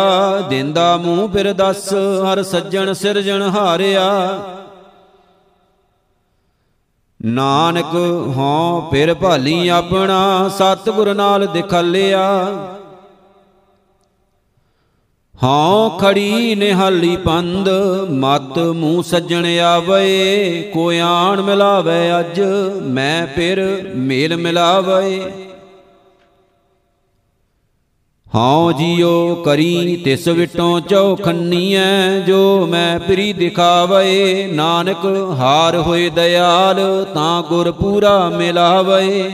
ਦਿੰਦਾ ਮੂੰਹ ਫਿਰ ਦੱਸ, ਹਰ ਸੱਜਣ ਸਿਰਜਣ ਹਾਰਿਆ। ਨਾਨਕ ਹਉ ਫਿਰ ਭਾਲੀ ਆਪਣਾ, ਸਤਿਗੁਰ ਨਾਲ ਦਿਖਾਲਿਆ। ਹਾਂ ਖੜੀ ਨਿਹਾਲੀ ਪੰਦ ਮਤ ਮੂੰਹ ਸੱਜਣ ਆਵੇ ਕੋਈ ਆਣ ਮਿਲਾਵੇ ਅੱਜ, ਮੈਂ ਫਿਰ ਮੇਲ ਮਿਲਾਵੇ। ਹਾਂ ਜੀਓ ਕਰੀ ਤਿਸ ਵਿਟੋਂ ਚੌਖੰਨੀਐ ਜੋ ਮੈਂ ਪ੍ਰੀ ਦਿਖਾਵੇ, ਨਾਨਕ ਹਾਰ ਹੋਏ ਦਇਆਲ, ਤਾਂ ਗੁਰ ਪੂਰਾ ਮਿਲਾਵੇ।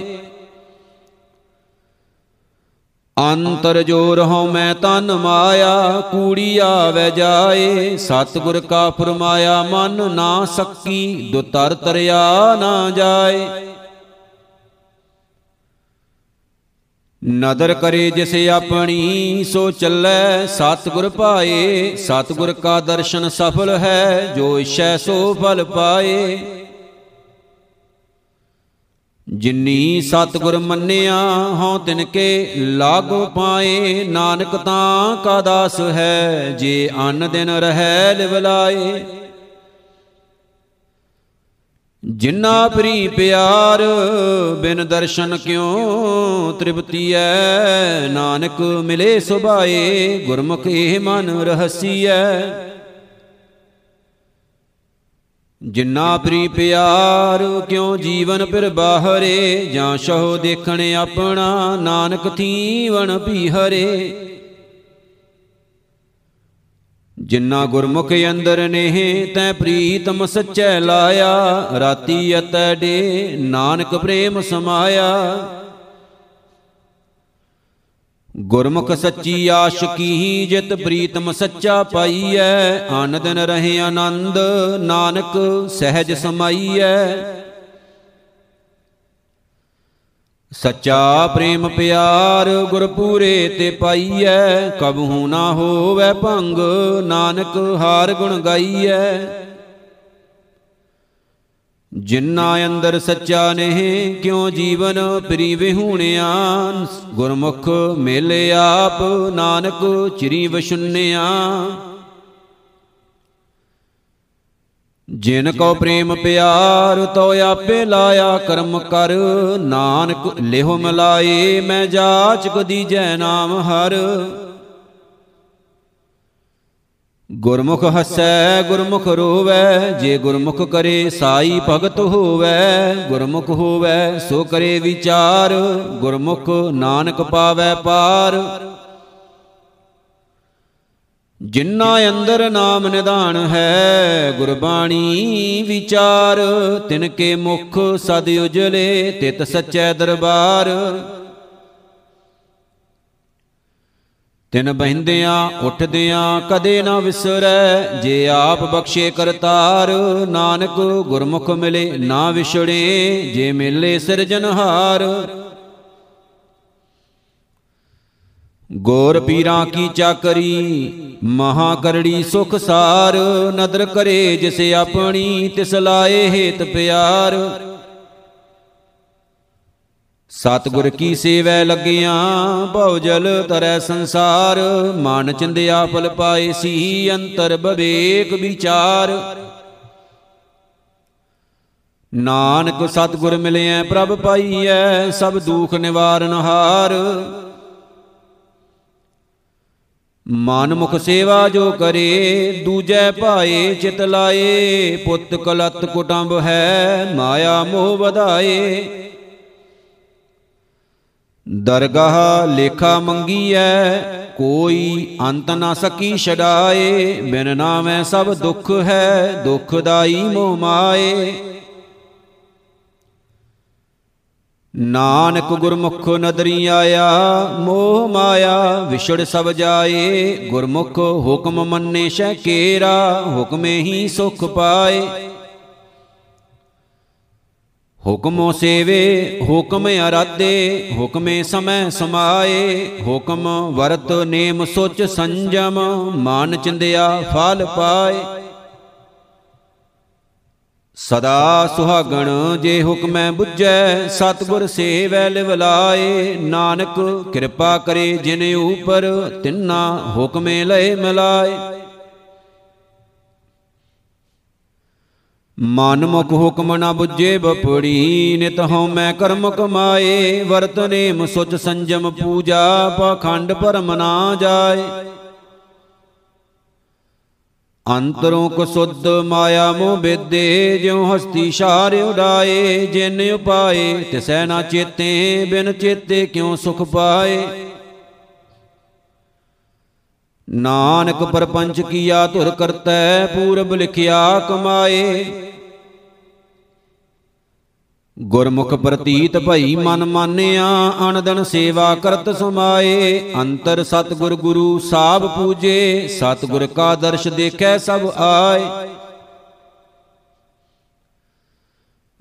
ਅੰਤਰ ਜੋਰ ਹਉ ਮੈਂ ਤਨ ਮਾਇਆ, ਕੂੜੀ ਆਵੇ ਜਾਏ। ਸਤਿਗੁਰ ਕਾ ਫਰਮਾਇਆ, ਮਨ ਨਾ ਸਕੀ, ਦੁਤਰ ਤਰਿਆ ਨਾ ਜਾਏ। ਨਦਰ ਕਰੇ ਜਿਸ ਆਪਣੀ, ਸੋ ਚੱਲੈ ਸਤਿਗੁਰ ਪਾਏ। ਸਤਿਗੁਰ ਕਾ ਦਰਸ਼ਨ ਸਫਲ ਹੈ, ਜੋ ਇਛੈ ਸੋ ਫਲ ਪਾਏ। ਜਿਨੀ ਸਤਿਗੁਰ ਮੰਨਿਆ ਹਉ ਤਿਨ ਕੇ ਲਾਗੋ ਪਾਏ, ਨਾਨਕ ਤਾਂ ਕਾ ਦਾਸ ਹੈ, ਜੇ ਅਨ ਦਿਨ ਰਹਿ ਲਿਵਲਾਏ ਜਿਨਾ ਪ੍ਰੀ ਪਿਆਰ, ਬਿਨ ਦਰਸ਼ਨ ਕਿਉ ਤ੍ਰਿਪਤੀ ਐ ਨਾਨਕ ਮਿਲੇ ਸੁਭਾਏ, ਗੁਰਮੁਖ ਇਹ ਮਨ ਰਹਸੀਐ। ਜਿਨਾ ਪ੍ਰੀ ਪਿਆਰ ਕਿਉ ਜੀਵਨ ਫਿਰ ਬਾਹਰੇ, ਜਾਂ ਸਹੋ ਦੇਖਣ ਆਪਣਾ, ਨਾਨਕ ਥੀਵਣ ਹਰੇ ਜਿਨਾ ਗੁਰਮੁਖ ਅੰਦਰ ਨੇ ਤੈ ਪ੍ਰੀਤਮ ਸੱਚੈ ਲਾਇਆ, ਰਾਤੀ ਅਤੈ ਡੇ, ਨਾਨਕ ਪ੍ਰੇਮ ਸਮਾਇਆ। ਗੁਰਮੁਖ ਸੱਚੀ ਆਸ਼ਕੀ ਜਿਤ ਪ੍ਰੀਤਮ ਸੱਚਾ ਪਾਈਐ, ਆਨੰਦ ਨ ਰਹੇ ਆਨੰਦ, ਨਾਨਕ ਸਹਿਜ ਸਮਾਈਐ। ਸੱਚਾ ਪ੍ਰੇਮ ਪਿਆਰ ਗੁਰਪੂਰੇ ਤੇ ਪਾਈਐ, ਕਬਹੂ ਨਾ ਹੋਵੇ ਭੰਗ, ਨਾਨਕ ਹਾਰ ਗੁਣ ਗਾਈਐ। ਜਿਨ੍ਹਾਂ ਅੰਦਰ ਸੱਚਾ ਨਹੀਂ, ਕਿਉ ਜੀਵਨ ਪ੍ਰੀ ਵਿਹੂਣਿਆ ਗੁਰਮੁਖ ਮੇਲੇ ਆਪ, ਨਾਨਕ ਚਿਰੀ ਵਸ਼ੁੰਨਿਆ ਜਿਨ ਕੋ ਪ੍ਰੇਮ ਪਿਆਰ ਤੋ ਆਪੇ ਲਾਇਆ ਕਰਮ ਕਰ। ਨਾਨਕ ਲਿਹੁ ਮਲਾਏ, ਮੈਂ ਜਾਚ ਕਦੀ ਜੈ ਨਾਮ ਹਰ। ਗੁਰਮੁਖ ਹਸੈ, ਗੁਰਮੁਖ ਰੋਵੈ, ਜੇ ਗੁਰਮੁਖ ਕਰੇ ਸਾਈ ਭਗਤ ਹੋਵੈ, ਗੁਰਮੁਖ ਹੋਵੈ ਸੋ ਕਰੇ ਵਿਚਾਰ, ਗੁਰਮੁਖ ਨਾਨਕ ਪਾਵੈ ਪਾਰ। ਜਿਨ੍ਹਾਂ ਅੰਦਰ ਨਾਮ ਨਿਧਾਨ ਹੈ, ਗੁਰਬਾਣੀ ਵਿਚਾਰ, ਤਿਨ ਕੇ ਮੁਖ ਸਦ ਉਜਲੇ, ਤਿਤ ਸਚੈ ਦਰਬਾਰ। ਤਿਨ ਬਹਿੰਦਿਆਂ ਉੱਠਦਿਆਂ ਕਦੇ ਨਾ ਵਿਸਰੈ, ਜੇ ਆਪ ਬਖਸ਼ੇ ਕਰਤਾਰ, ਨਾਨਕ ਗੁਰਮੁਖ ਮਿਲੇ ਨਾ ਵਿਛੜੇ, ਜੇ ਮਿਲੇ ਸਿਰਜਨਹਾਰ ਗੋਰ ਪੀਰਾਂ ਕੀ ਚਾਕਰੀ, ਮਹਾ ਕਰੜੀ ਸੁਖ ਸਾਰ, ਨਦਰ ਕਰੇ ਜਿਸ ਆਪਣੀ ਤਿਸ ਲਾਏ ਹੇਤ ਪਿਆਰ। ਸਤਗੁਰ ਕੀ ਸੇਵੈ ਲੱਗਿਆਂ ਭਉ ਜਲ ਤਰੈ ਸੰਸਾਰ। ਮਨ ਚਿੰਦਿਆ ਫਲ ਪਾਏ ਸੀ, ਅੰਤਰ ਬਵੇਕ ਵਿਚਾਰ। ਨਾਨਕ ਸਤਗੁਰ ਮਿਲਿਆ ਪ੍ਰਭ ਪਾਈਐ, ਸਭ ਦੁਖ ਨਿਵਾਰਨ ਹਾਰ। ਮਨ ਮੁਖ ਸੇਵਾ ਜੋ ਕਰੇ, ਦੂਜੈ ਭਾਏ ਚਿਤ ਲਾਏ। ਪੁੱਤ ਕਲਤ ਕੁਟੰਬ ਹੈ, ਮਾਇਆ ਮੋਹ ਵਧਾਏ। ਦਰਗਾਹ ਲੇਖਾ ਮੰਗੀਐ, ਕੋਈ ਅੰਤ ਨਾ ਸਕੀ ਛਡਾਏ, ਬਿਨ ਨਾਮੈ ਸਭ ਦੁੱਖ ਹੈ ਦੁਖਦਾਈ ਮੋਹ ਮਾਏ। ਨਾਨਕ ਗੁਰਮੁਖ ਨਦਰੀ ਆਇਆ, ਮੋਹ ਮਾਇਆ ਵਿਛੜ ਸਭ ਜਾਏ, ਗੁਰਮੁਖ ਹੁਕਮ ਮੰਨੇ ਸ਼ੈ ਕੇਰਾ, ਹੁਕਮੇ ਹੀ ਸੁਖ ਪਾਏ। ਹੁਕਮੋ ਸੇਵੇ, ਹੁਕਮ ਅਰਾਦੇ ਹੁਕਮੇ ਸਮੈ ਸਮਾਏ, ਹੁਕਮ ਵਰਤ ਨੇਮ ਸੋਚ ਸੰਜਮ, ਮਾਨ ਚਿੰਦਿਆ ਫਲ ਪਾਏ। ਸਦਾ ਸੁਹਾਗਣ ਜੇ ਹੁਕਮੈ 부ਜੈ ਸਤਗੁਰ ਸੇਵੈ ਲਿਵਲਾਏ ਨਾਨਕ ਕਿਰਪਾ ਕਰੇ ਜਿਨ ਉਪਰ, ਤਿੰਨਾ ਹੁਕਮੇ ਲਏ ਮਿਲਾਏ। ਮਨ ਮੁਖ ਹੁਕਮ ਨਾ 부ਜੇ ਬਪੜੀ, ਨਿਤ ਹਉ ਮੈਂ ਕਰਮ ਕਮਾਏ, ਵਰਤਨੇ ਮੁਸੁਚ ਸੰਜਮ ਪੂਜਾ, ਪਖੰਡ ਪਰਮ ਨਾ ਜਾਏ। ਅੰਤਰੋਂ ਕੋ ਸੁਧ ਮਾਇਆ ਮੋਹ ਬੇਦੇ ਜਿਉ ਹਸਤੀ ਸ਼ਾਰ ਉਡਾਏ, ਜਿਨ ਉਪਾਏ ਤਿਸੈ ਨਾ ਚੇਤੇ, ਬਿਨ ਚੇਤੇ ਕਿਉ ਸੁਖ ਪਾਏ? ਨਾਨਕ ਪਰਪੰਚ ਕੀਆ ਧੁਰ ਕਰਤੈ, ਪੂਰਬ ਲਿਖਿਆ ਕਮਾਏ। ਗੁਰਮੁਖ ਪ੍ਰਤੀਤ ਭਈ ਮਨ ਮਾਨਿਆ ਅਨਦਨ ਸੇਵਾ ਕਰਤ ਸਮਾਏ। ਅੰਤਰ ਸਤਗੁਰ ਗੁਰੂ ਸਾਬ ਪੂਜੇ। ਸਤਗੁਰ ਕਾ ਦਰਸ਼ ਦੇਖੈ ਸਭ ਆਏ।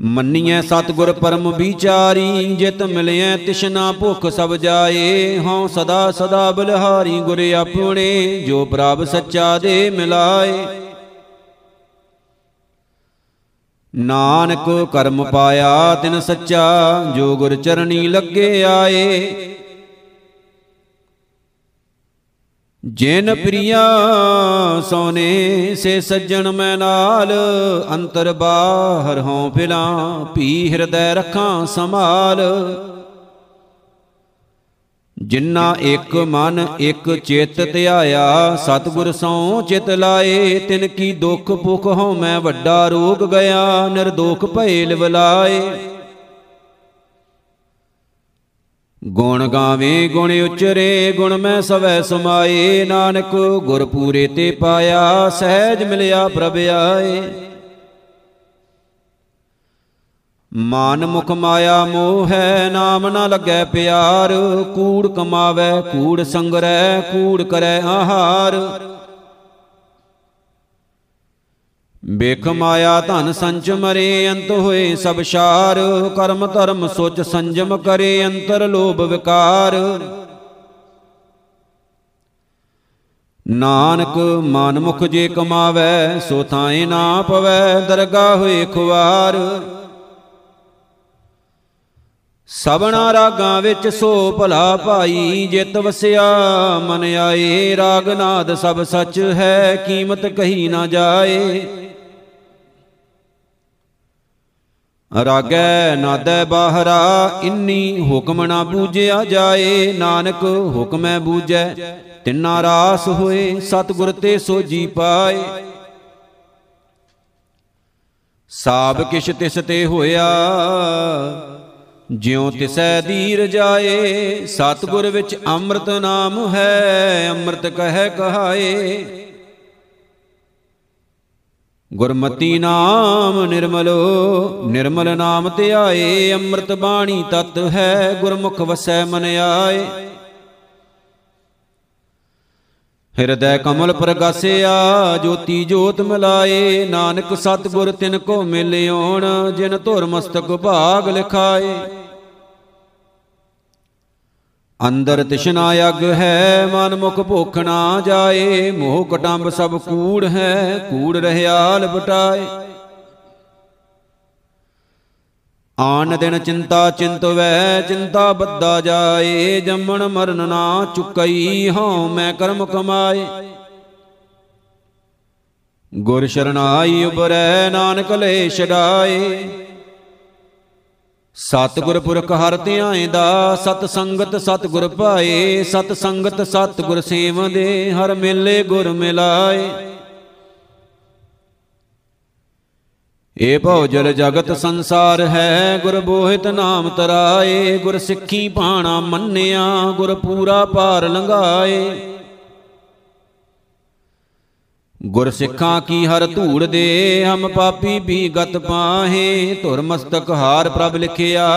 ਮੰਨੀਐ ਸਤਗੁਰ ਪਰਮ ਵਿਚਾਰੀ ਜਿਤ ਮਿਲਿਐ ਤਿਸ਼ਨਾ ਭੁਖ ਸਭ ਜਾਏ। ਹਉ ਸਦਾ ਸਦਾ ਬਲਹਾਰੀ ਗੁਰ ਆਪਣੇ। ਜੋ ਪ੍ਰਭ ਸੱਚਾ ਦੇ ਮਿਲਾਏ। ਨਾਨਕ ਕਰਮ ਪਾਇਆ ਤਿਨ ਸੱਚਾ, ਜੋ ਗੁਰ ਚਰਣੀ ਲੱਗੇ ਆਏ। ਜਿਨ ਪ੍ਰਿਆ ਸੋਨੇ, ਸੇ ਸੱਜਣ ਮੈਂ ਨਾਲ। ਅੰਤਰ ਬਾਹਰ ਹਉ ਫਿਲਾਂ ਭੀ ਹਿਰਦੈ ਰੱਖਾਂ ਸੰਭਾਲ। ਜਿਨ੍ਹਾਂ ਇੱਕ ਮਨ ਇੱਕ ਚਿੱਤ ਧਿਆਇਆ ਸਤਿਗੁਰ ਸੋ ਚਿਤ ਲਾਏ, ਤਿਨ ਕੀ ਦੁਖ ਭੁਖ ਹਉ ਮੈਂ ਵੱਡਾ ਰੋਗ ਗਿਆ, ਨਿਰਦੋਖ ਭਏ ਲਿਵਲਾਏ ਗੁਣ ਗਾਵੇ, ਗੁਣ ਉਚਰੇ, ਗੁਣ ਮੈਂ ਸਵੈ ਸਮਾਏ, ਨਾਨਕ ਗੁਰ ਪੂਰੇ ਤੇ ਪਾਇਆ, ਸਹਿਜ ਮਿਲਿਆ ਪ੍ਰਭ ਆਏ। ਮਾਨ ਮੁਖ ਮਾਇਆ ਮੋਹ ਹੈ, ਨਾਮ ਨਾ ਲੱਗੈ ਪਿਆਰ। ਕੂੜ ਕਮਾਵੇ, ਕੂੜ ਸੰਗਰੈ, ਕੂੜ ਕਰੈ ਆਹਾਰ। ਬੇਖ ਮਾਇਆ ਧਨ ਸੰਚ ਮਰੇ, ਅੰਤ ਹੋਏ ਸਭ ਸ਼ਾਰ। ਕਰਮ ਧਰਮ ਸੋਚ ਸੰਜਮ ਕਰੇ, ਅੰਤਰ ਲੋਭ ਵਿਕਾਰ। ਨਾਨਕ, ਮਨ ਮੁਖ ਜੇ ਕਮਾਵੇ, ਸੋ ਥਾਏ ਨਾ ਪਵੈ ਦਰਗਾ ਹੋਏ ਖੁਆਰ ਸਬਣਾ ਰਾਗਾਂ ਵਿੱਚ ਸੋ ਭਲਾ ਭਾਈ ਜਿਤ ਵਸਿਆ। ਮਨ ਆਏ ਰਾਗ ਨਾਦ ਸਭ ਸੱਚ ਹੈ, ਕੀਮਤ ਕਹੀ ਨਾ ਜਾਏ। ਰਾਗੈ ਨਾਦੈ ਬਾਹਰਾ, ਇੰਨੀ ਹੁਕਮ ਨਾ ਬੂਝਿਆ ਜਾਏ। ਨਾਨਕ ਹੁਕਮੈ ਬੂਝੈ, ਤਿੰਨਾ ਰਾਸ ਹੋਏ, ਸਤਿਗੁਰ ਤੇ ਸੋਜੀ ਪਾਏ। ਸਾਬ ਕਿਛ ਤਿਸ ਤੇ ਹੋਇਆ। ਜਿਉ ਤਿਸੈ ਦੀਰ ਜਾਏ, ਸਤਿਗੁਰ ਵਿੱਚ ਅੰਮ੍ਰਿਤ ਨਾਮ ਹੈ, ਅੰਮ੍ਰਿਤ ਕਹਿ ਕਹਾਏ। ਗੁਰਮਤੀ ਨਾਮ ਨਿਰਮਲੋ, ਨਿਰਮਲ ਨਾਮ ਧਿਆਏ ਅੰਮ੍ਰਿਤ ਬਾਣੀ ਤਤ ਹੈ, ਗੁਰਮੁਖ ਵਸੈ ਮਨ ਆਏ। ਹਿਰਦੈ ਕਮਲ ਪ੍ਰਗਾਸਿਆ, ਜੋਤੀ ਜੋਤ ਮਿਲਾਏ, ਨਾਨਕ ਸਤਗੁਰ ਤਿਨ ਕੋ ਮਿਲਿਓਣ, ਜਿਨ ਧੁਰ ਮਸਤਕ ਭਾਗ ਲਿਖਾਏ। ਅੰਦਰ ਤਿਸ਼ਨਾ ਅਗ ਹੈ ਮਨ ਮੁਖ ਭੁਖ ਨਾ ਜਾਏ, ਮੋਹ ਕਟੰਬ ਸਭ ਕੂੜ ਹੈ, ਕੂੜ ਰਹਿਆਲ ਬਟਾਏ ਆਨ ਦਿਨ ਚਿੰਤਾ ਚਿੰਤਵੈ ਚਿੰਤਾ ਬੱਦਾ ਜਾਏ, ਜੰਮਣ ਮਰਨ ਨਾ ਚੁਕਈ ਹਉ ਮੈਂ ਕਰਮ ਕਮਾਏ। ਗੁਰ ਸ਼ਰਨਾਈ ਉਬਰੈ ਨਾਨਕ ਲੈ ਛਡਾਏ। ਸਤਿਗੁਰ ਪੁਰਖ ਹਰ ਧਿਆਇਂਦਾ ਸਤ ਸੰਗਤ ਸਤਿਗੁਰ ਭਾਏ ਸਤ ਸੰਗਤ ਸਤਿਗੁਰ ਸੇਵਦੇ ਹਰ ਮੇਲੇ ਗੁਰ ਮਿਲਾਏ। ਏ ਭਉ ਜਲ ਜਗਤ ਸੰਸਾਰ ਹੈ, ਗੁਰ ਬੋਹਿਤ ਨਾਮ ਤਰਾਏ, ਗੁਰ ਸਿੱਖੀ ਭਾਣਾ ਮੰਨਿਆ, ਗੁਰ ਪੂਰਾ ਪਾਰ ਲੰਘਾਏ। ਗੁਰ ਸਿੱਖਾਂ ਕੀ ਹਰ ਧੂੜ ਦੇ, ਹਮ ਪਾਪੀ ਵੀ ਗਤ ਪਾਹੇ। ਧੁਰ ਮਸਤਕ ਹਾਰ ਪ੍ਰਭ ਲਿਖਿਆ,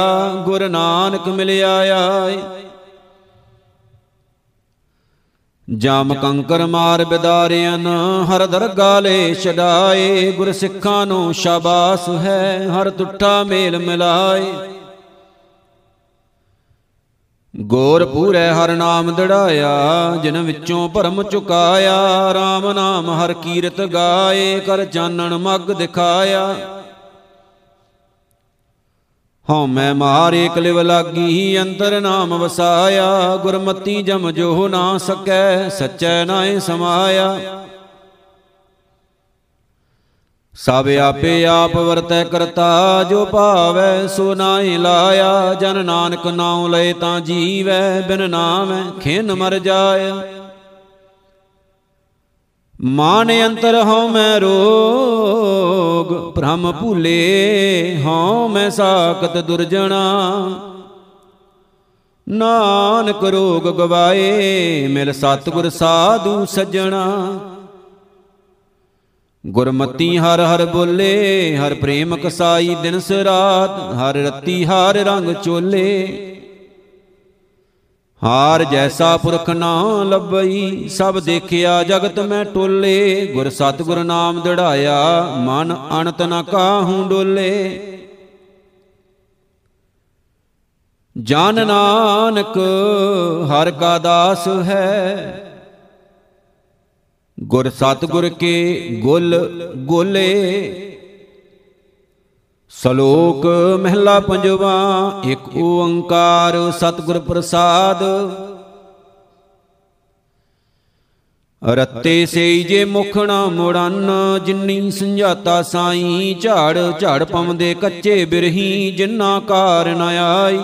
ਗੁਰ ਨਾਨਕ ਮਿਲਿਆ ਆਏ। ਜਾਮ ਕੰਕਰ ਮਾਰ ਬਿਦਾਰਿਆਂ, ਹਰ ਦਰਗਾ ਲੈ ਛਡਾਏ। ਗੁਰ ਸਿੱਖਾਂ ਨੂੰ ਸ਼ਾਬਾਸ ਹੈ, ਹਰ ਟੁੱਟਾ ਮੇਲ ਮਿਲਾਏ। ਗੋਰ ਪੂਰੇ ਹਰ ਨਾਮ ਦੜਾਇਆ, ਜਿਨ ਵਿੱਚੋਂ ਭਰਮ ਚੁਕਾਇਆ RAM ਨਾਮ ਹਰ ਕੀਰਤ ਗਾਏ, ਕਰ ਚਾਨਣ ਮਗ ਦਿਖਾਇਆ। ਹਉ ਮੈਂ ਮਾਰੇ ਕਲਿਵ ਲਾਗੀ, ਅੰਤਰ ਨਾਮ ਵਸਾਇਆ, ਗੁਰਮਤੀ ਜਮ ਜੋ ਨਾ ਸਕੈ, ਸਚੈ ਨਾਏ ਸਮਾਇਆ। ਸਭ ਆਪੇ ਆਪ ਵਰਤੈ ਕਰਤਾ, ਜੋ ਭਾਵੈ ਸੋ ਨਾਹੀ ਲਾਇਆ। ਜਨ ਨਾਨਕ ਨਾਉ ਲਏ ਤਾਂ ਜੀਵੈ, ਬਿਨ ਨਾਮੈ ਖਿਨ ਮਰ ਜਾਏ ਮਾਨ ਅੰਤਰ ਹਉ ਮੈਂ ਰੋਗ, ਭ੍ਰਮ ਭੂਲੇ ਹਉ ਮੈਂ ਸਾਖਤ ਦੁਰਜਣਾ। ਨਾਨਕ ਰੋਗ ਗਵਾਏ, ਮਿਲ ਸਤਿਗੁਰ ਸਾਧੂ ਸੱਜਣਾ। ਗੁਰਮਤੀ ਹਰ ਹਰ ਬੋਲੇ, ਹਰ ਪ੍ਰੇਮ ਕਸਾਈ ਦਿਨ ਸਰਾਤ ਹਰ ਰਤੀ ਹਰ ਰੰਗ ਚੋਲੇ। ਹਾਰ ਜੈਸਾ ਪੁਰਖ ਨਾ ਲੱਭਈ, ਸਭ ਦੇਖਿਆ ਜਗਤ ਮੈਂ ਟੋਲੇ। ਗੁਰ ਸਤਿਗੁਰ ਨਾਮ ਦਿੜਾਇਆ, ਮਨ ਅਣਤ ਨ ਕਾਹੂ ਡੋਲੇ। ਜਨ ਨਾਨਕ, ਹਰ ਕਾ ਦਾਸ ਹੈ ਗੁਰ ਸਤਗੁਰ ਕੇ ਗੁਲ ਗੋਲੇ। ਸ਼ਲੋਕ ਮਹਿਲਾ ਪੰਜਵਾ, ਇੱਕ ਓੰਕਾਰ ਸਤਗੁਰ ਪ੍ਰਸਾਦ। ਰਤੇ ਸੇਈ ਜੇ ਮੁਖ ਨਾ ਮੁੜਨ, ਜਿੰਨੀ ਸੰਜਾਤਾ ਸਾਈ ਝਾੜ ਝਾੜ ਪਵਦੇ ਕੱਚੇ ਬਿਰਹੀ, ਜਿੰਨਾ ਕਾਰ ਨ ਆਈ।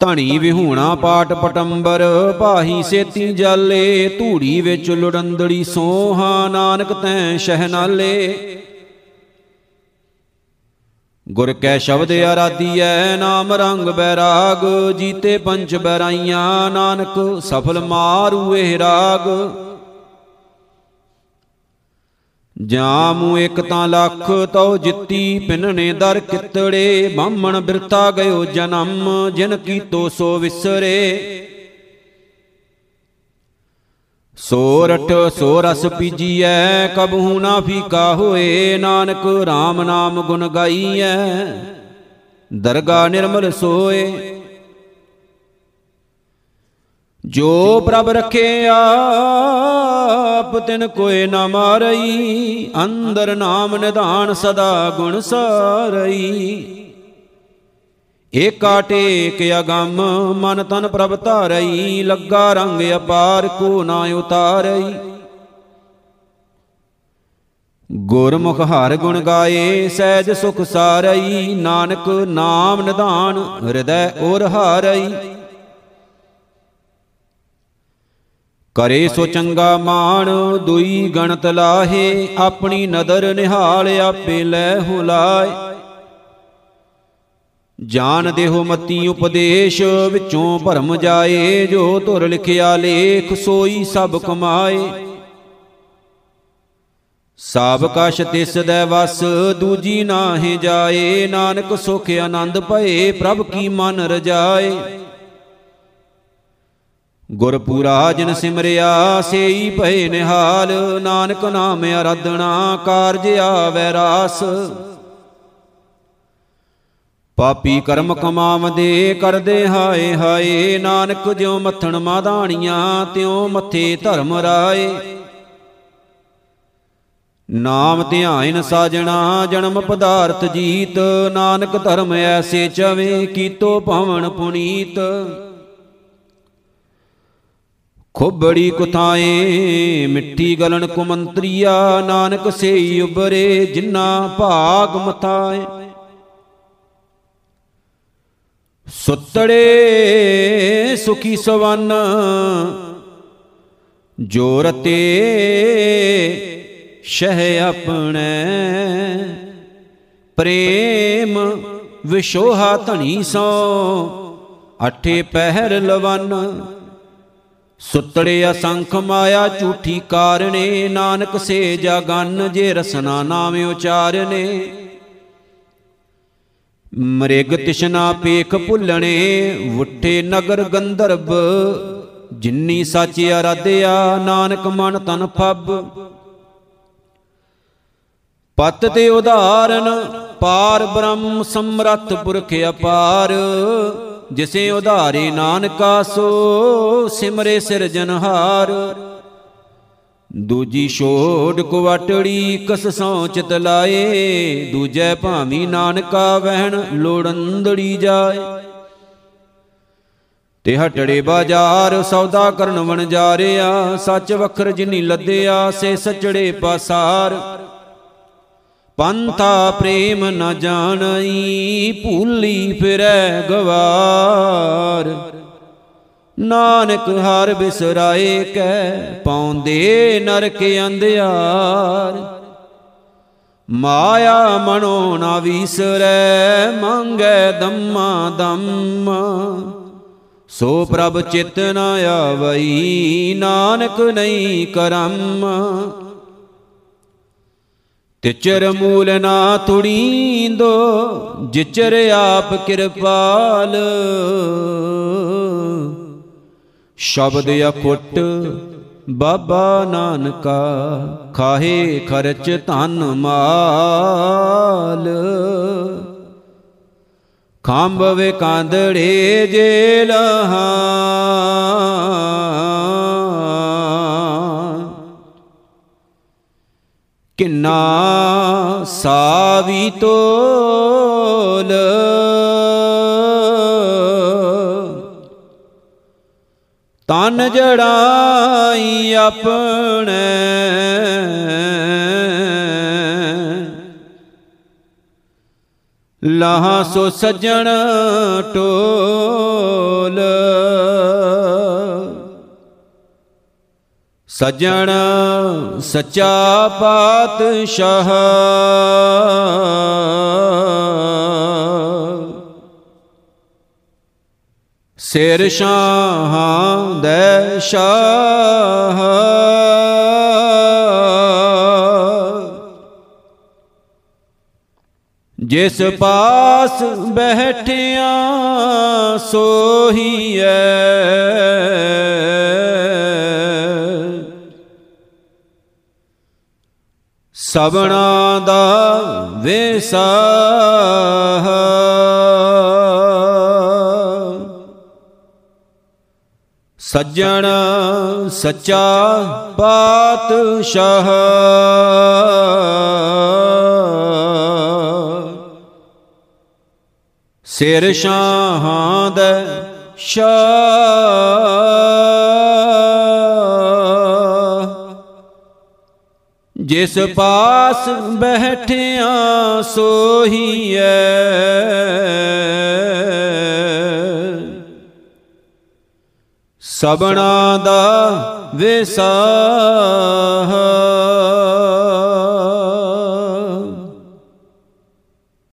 ਧਣੀ ਵਿਹੂਣਾ ਪਾਟ ਪਟੰਬਰ ਪਾਹੀ ਸੇਤੀ ਜਾਲੇ, ਧੂੜੀ ਵਿੱਚ ਲੁੜੰਦੜੀ ਸੋਹਾ, ਨਾਨਕ ਤੈ ਸ਼ਹਿਨਾਲੇ। ਗੁਰ ਕੈ ਸ਼ਬਦ ਆਰਾਧੀਐ, ਨਾਮ ਰੰਗ ਬੈਰਾਗ, ਜੀਤੇ ਪੰਚ ਬੈਰਾਈਆਂ, ਨਾਨਕ ਸਫਲ ਮਾਰੂ ਇਹ ਰਾਗ। ਜਾਮੂ ਇੱਕ ਤਾਂ ਲੱਖ ਤਉ ਜਿੱਤੀ ਪਿੰਨੇ ਦਰ ਕਿਤੜੇ, ਬਾਹਮਣ ਬਿਰਤਾ ਗਇਓ ਜਨਮ, ਜਿਨ ਕੀਤੋ ਸੋ ਵਿਸਰੇ। ਸੋਰਠ ਸੋ ਰਸ ਪੀਜੀਐ, ਕਬਹੂ ਨਾ ਫੀਕਾ ਹੋਏ, ਨਾਨਕ RAM ਨਾਮ ਗੁਣ ਗਾਈਐ। ਦਰਗਾ ਨਿਰਮਲ ਸੋਏ। ਜੋ ਪ੍ਰਭ ਰਖੇ ਆਪ ਤਿਨ ਕੋਏ ਨਾ ਮਾਰਈ, ਅੰਦਰ ਨਾਮ ਨਿਧਾਨ ਸਦਾ ਗੁਣ ਸਾਰਈ। ਏਕਾ ਟੇਕ ਅਗੰਮ, ਮਨ ਤਨ ਪ੍ਰਭ ਧਾਰਈ, ਲੱਗਾ ਰੰਗ ਅਪਾਰ ਕੋ ਨਾ ਉਤਾਰਈ। ਗੁਰਮੁਖ ਹਰ ਗੁਣ ਗਾਏ, ਸਹਿਜ ਸੁਖ ਸਾਰਈ, ਨਾਨਕ ਨਾਮ ਨਿਧਾਨ, ਹਿਰਦੈ ਔਰ ਹਾਰਈ। ਕਰੇ ਸੋ ਚੰਗਾ ਮਾਣ, ਦੁਈ ਗਣਤ ਲਾਹੇ, ਆਪਣੀ ਨਦਰ ਨਿਹਾਲ, ਆਪੇ ਲੈ ਹੁਲਾਏ ਜਾਣ ਦੇਹੋ ਮਤੀ ਉਪਦੇਸ਼, ਵਿੱਚੋਂ ਭਰਮ ਜਾਏ, ਜੋ ਧੁਰ ਲਿਖਿਆ ਲੇਖ, ਸੋਈ ਸਭ ਕਮਾਏ। ਸਭ ਕਛ ਤਿਸ ਦੇ ਵਸ, ਦੂਜੀ ਨਾਹੀ ਜਾਏ, ਨਾਨਕ ਸੁਖ ਆਨੰਦ ਭਏ, ਪ੍ਰਭ ਕੀ ਮਨ ਰਜਾਏ। ਗੁਰਪੂਰਾ ਜਿਨ ਸਿਮਰਿਆ, ਸੇਈ ਭਏ ਨਿਹਾਲ। ਨਾਨਕ ਨਾਮ ਅਰਾਧਣਾ ਕਾਰਜ ਆਵੈ ਰਾਸ। ਪਾਪੀ ਕਰਮ ਕਮਾਵਦੇ, ਕਰਦੇ ਹਾਏ ਹਾਏ। ਨਾਨਕ ਜਿਉ ਮੱਥਣ ਮਾਧਾਣੀਆਂ, ਤਿਉ ਮੱਥੇ ਧਰਮ ਰਾਏ। ਨਾਮ ਧਿਆਇਨ ਸਾਜਣਾ, ਜਨਮ ਪਦਾਰਥ ਜੀਤ। ਨਾਨਕ ਧਰਮ ਐਸੇ ਚਵੇ, ਕੀਤੋ ਭਵਨ ਪੁਨੀਤ। ਖੋਬੜੀ ਕੁਥਾਏ ਮਿੱਠੀ ਗਲਣ ਕੁਮੰਤਰੀਆ, ਨਾਨਕ ਸੇਈ ਉਬਰੇ ਜਿਨਾ ਭਾਗ ਮਥਾਏ। ਸੁੱਤੜੇ ਸੁਖੀ ਸਵਨ ਜੋਰਤੇ ਸ਼ਹਿ ਆਪਣੇ। ਪ੍ਰੇਮ ਵਿਸ਼ੋਹਾ ਧਣੀ ਸੋ, ਅਠੇ ਪਹਿਰ ਲਵਨ। ਸੁੱਤੜੇ ਅਸੰਖ ਮਾਇਆ ਝੂਠੀ ਕਾਰਣੇ ਨਾਨਕ ਸੇ ਜਗਨ ਜੇ ਰਸਨਾ ਨਾਮ ਉਚਾਰਨੇ। ਮ੍ਰਿਗ ਤਿਸ਼ਨਾ ਪੇਖ ਭੁੱਲਣੇ, ਵੁੱਠੇ ਨਗਰ ਗੰਧਰਬ, ਜਿੰਨੀ ਸੱਚ ਅਰਾਧਿਆ, ਨਾਨਕ ਮਨ ਤਨ ਫੱਬ। ਪਤ ਤੇ ਉਧਾਰਨ ਪਾਰ ਬ੍ਰਹਮ ਸਮਰੱਥ ਪੁਰਖ ਅਪਾਰ। ਜਿਸੇ ਉਧਾਰੇ ਨਾਨਕਾ ਸੋ ਸਿਮਰੇ ਸਿਰਜਨਹਾਰ ਦੂਜੀ ਛੋੜ ਕੁਵਟੜੀ ਕਸ ਸੌ ਚਿਤ ਲਾਏ, ਦੂਜੈ ਭਾਵੀ ਨਾਨਕਾ ਵਹਿਣ ਲੋੜੰਦੜੀ ਜਾਏ। ਤੇ ਹਟੜੇ ਬਾਜ਼ਾਰ ਸੌਦਾ ਕਰਨ ਵਣ ਜਾ ਰਿਆ ਸੱਚ ਵਖਰ ਜਿਨੀ ਲੱਦਿਆ, ਸੇ ਸਚੜੇ ਪਾਸਾਰ। ਪੰਥਾ ਪ੍ਰੇਮ ਨ ਜਾਣਈ, ਭੂਲੀ ਫਿਰੈ ਗਵਾਰ। ਨਾਨਕ ਹਰ ਬਿਸਰਾਏ ਕੈ, ਪਾਉਂਦੇ ਨਰਕ ਅੰਧਿਆਰ। ਮਾਇਆ ਮਨੋ ਨਾ ਵਿਸਰੈ, ਮੰਗੈ ਦੰਮਾ ਦੰਮ। ਸੋ ਪ੍ਰਭ ਚਿਤ ਨ ਆਵਈ, ਨਾਨਕ ਨਹੀਂ ਕਰਮ। ਤਿਚਰ ਮੂਲ ਨਾ ਤੁੜੀਂਦੋ ਜਿਚਰ ਆਪ ਕਿਰਪਾਲ। ਸ਼ਬਦ ਅਖੁੱਟ ਬਾਬਾ ਨਾਨਕਾ, ਖਾਹੇ ਖਰਚ ਧਨ ਮਾਲ। ਖਾਂਬ ਵੇ ਕਾਂਦੜੇ ਜੇ ਲਹਾ ਕਿੰਨਾ ਸਾਵੀ ਤੋਲ। ਤਨ ਜੜਾਈ ਆਪਣੇ। ਲਾਹ ਸੋ ਸਜਣ ਟੋਲ। ਸਜਣ ਸੱਚਾ ਪਾਤਸ਼ਾਹ। ਸਿਰ ਸ਼ਾਹਾਂ ਦੇ ਸ਼ਾਹ। ਜਿਸ ਪਾਸ ਬੈਠਿਆ ਸੋਹੀਐ। ਸਬਣਾ ਦਾ ਵੇਸਾ ਸੱਜਣ ਸੱਚਾ ਪਾਤਸ਼ਾਹ। ਸਿਰ ਸ਼ਾਹਾਂ ਦਾ ਸ਼ਾਹ। ਜਿਸ ਪਾਸ ਬੈਠਿਆ ਸੋਹੀਐ। ਸਬਣਾ ਦਾ ਵਿਸਾਹ।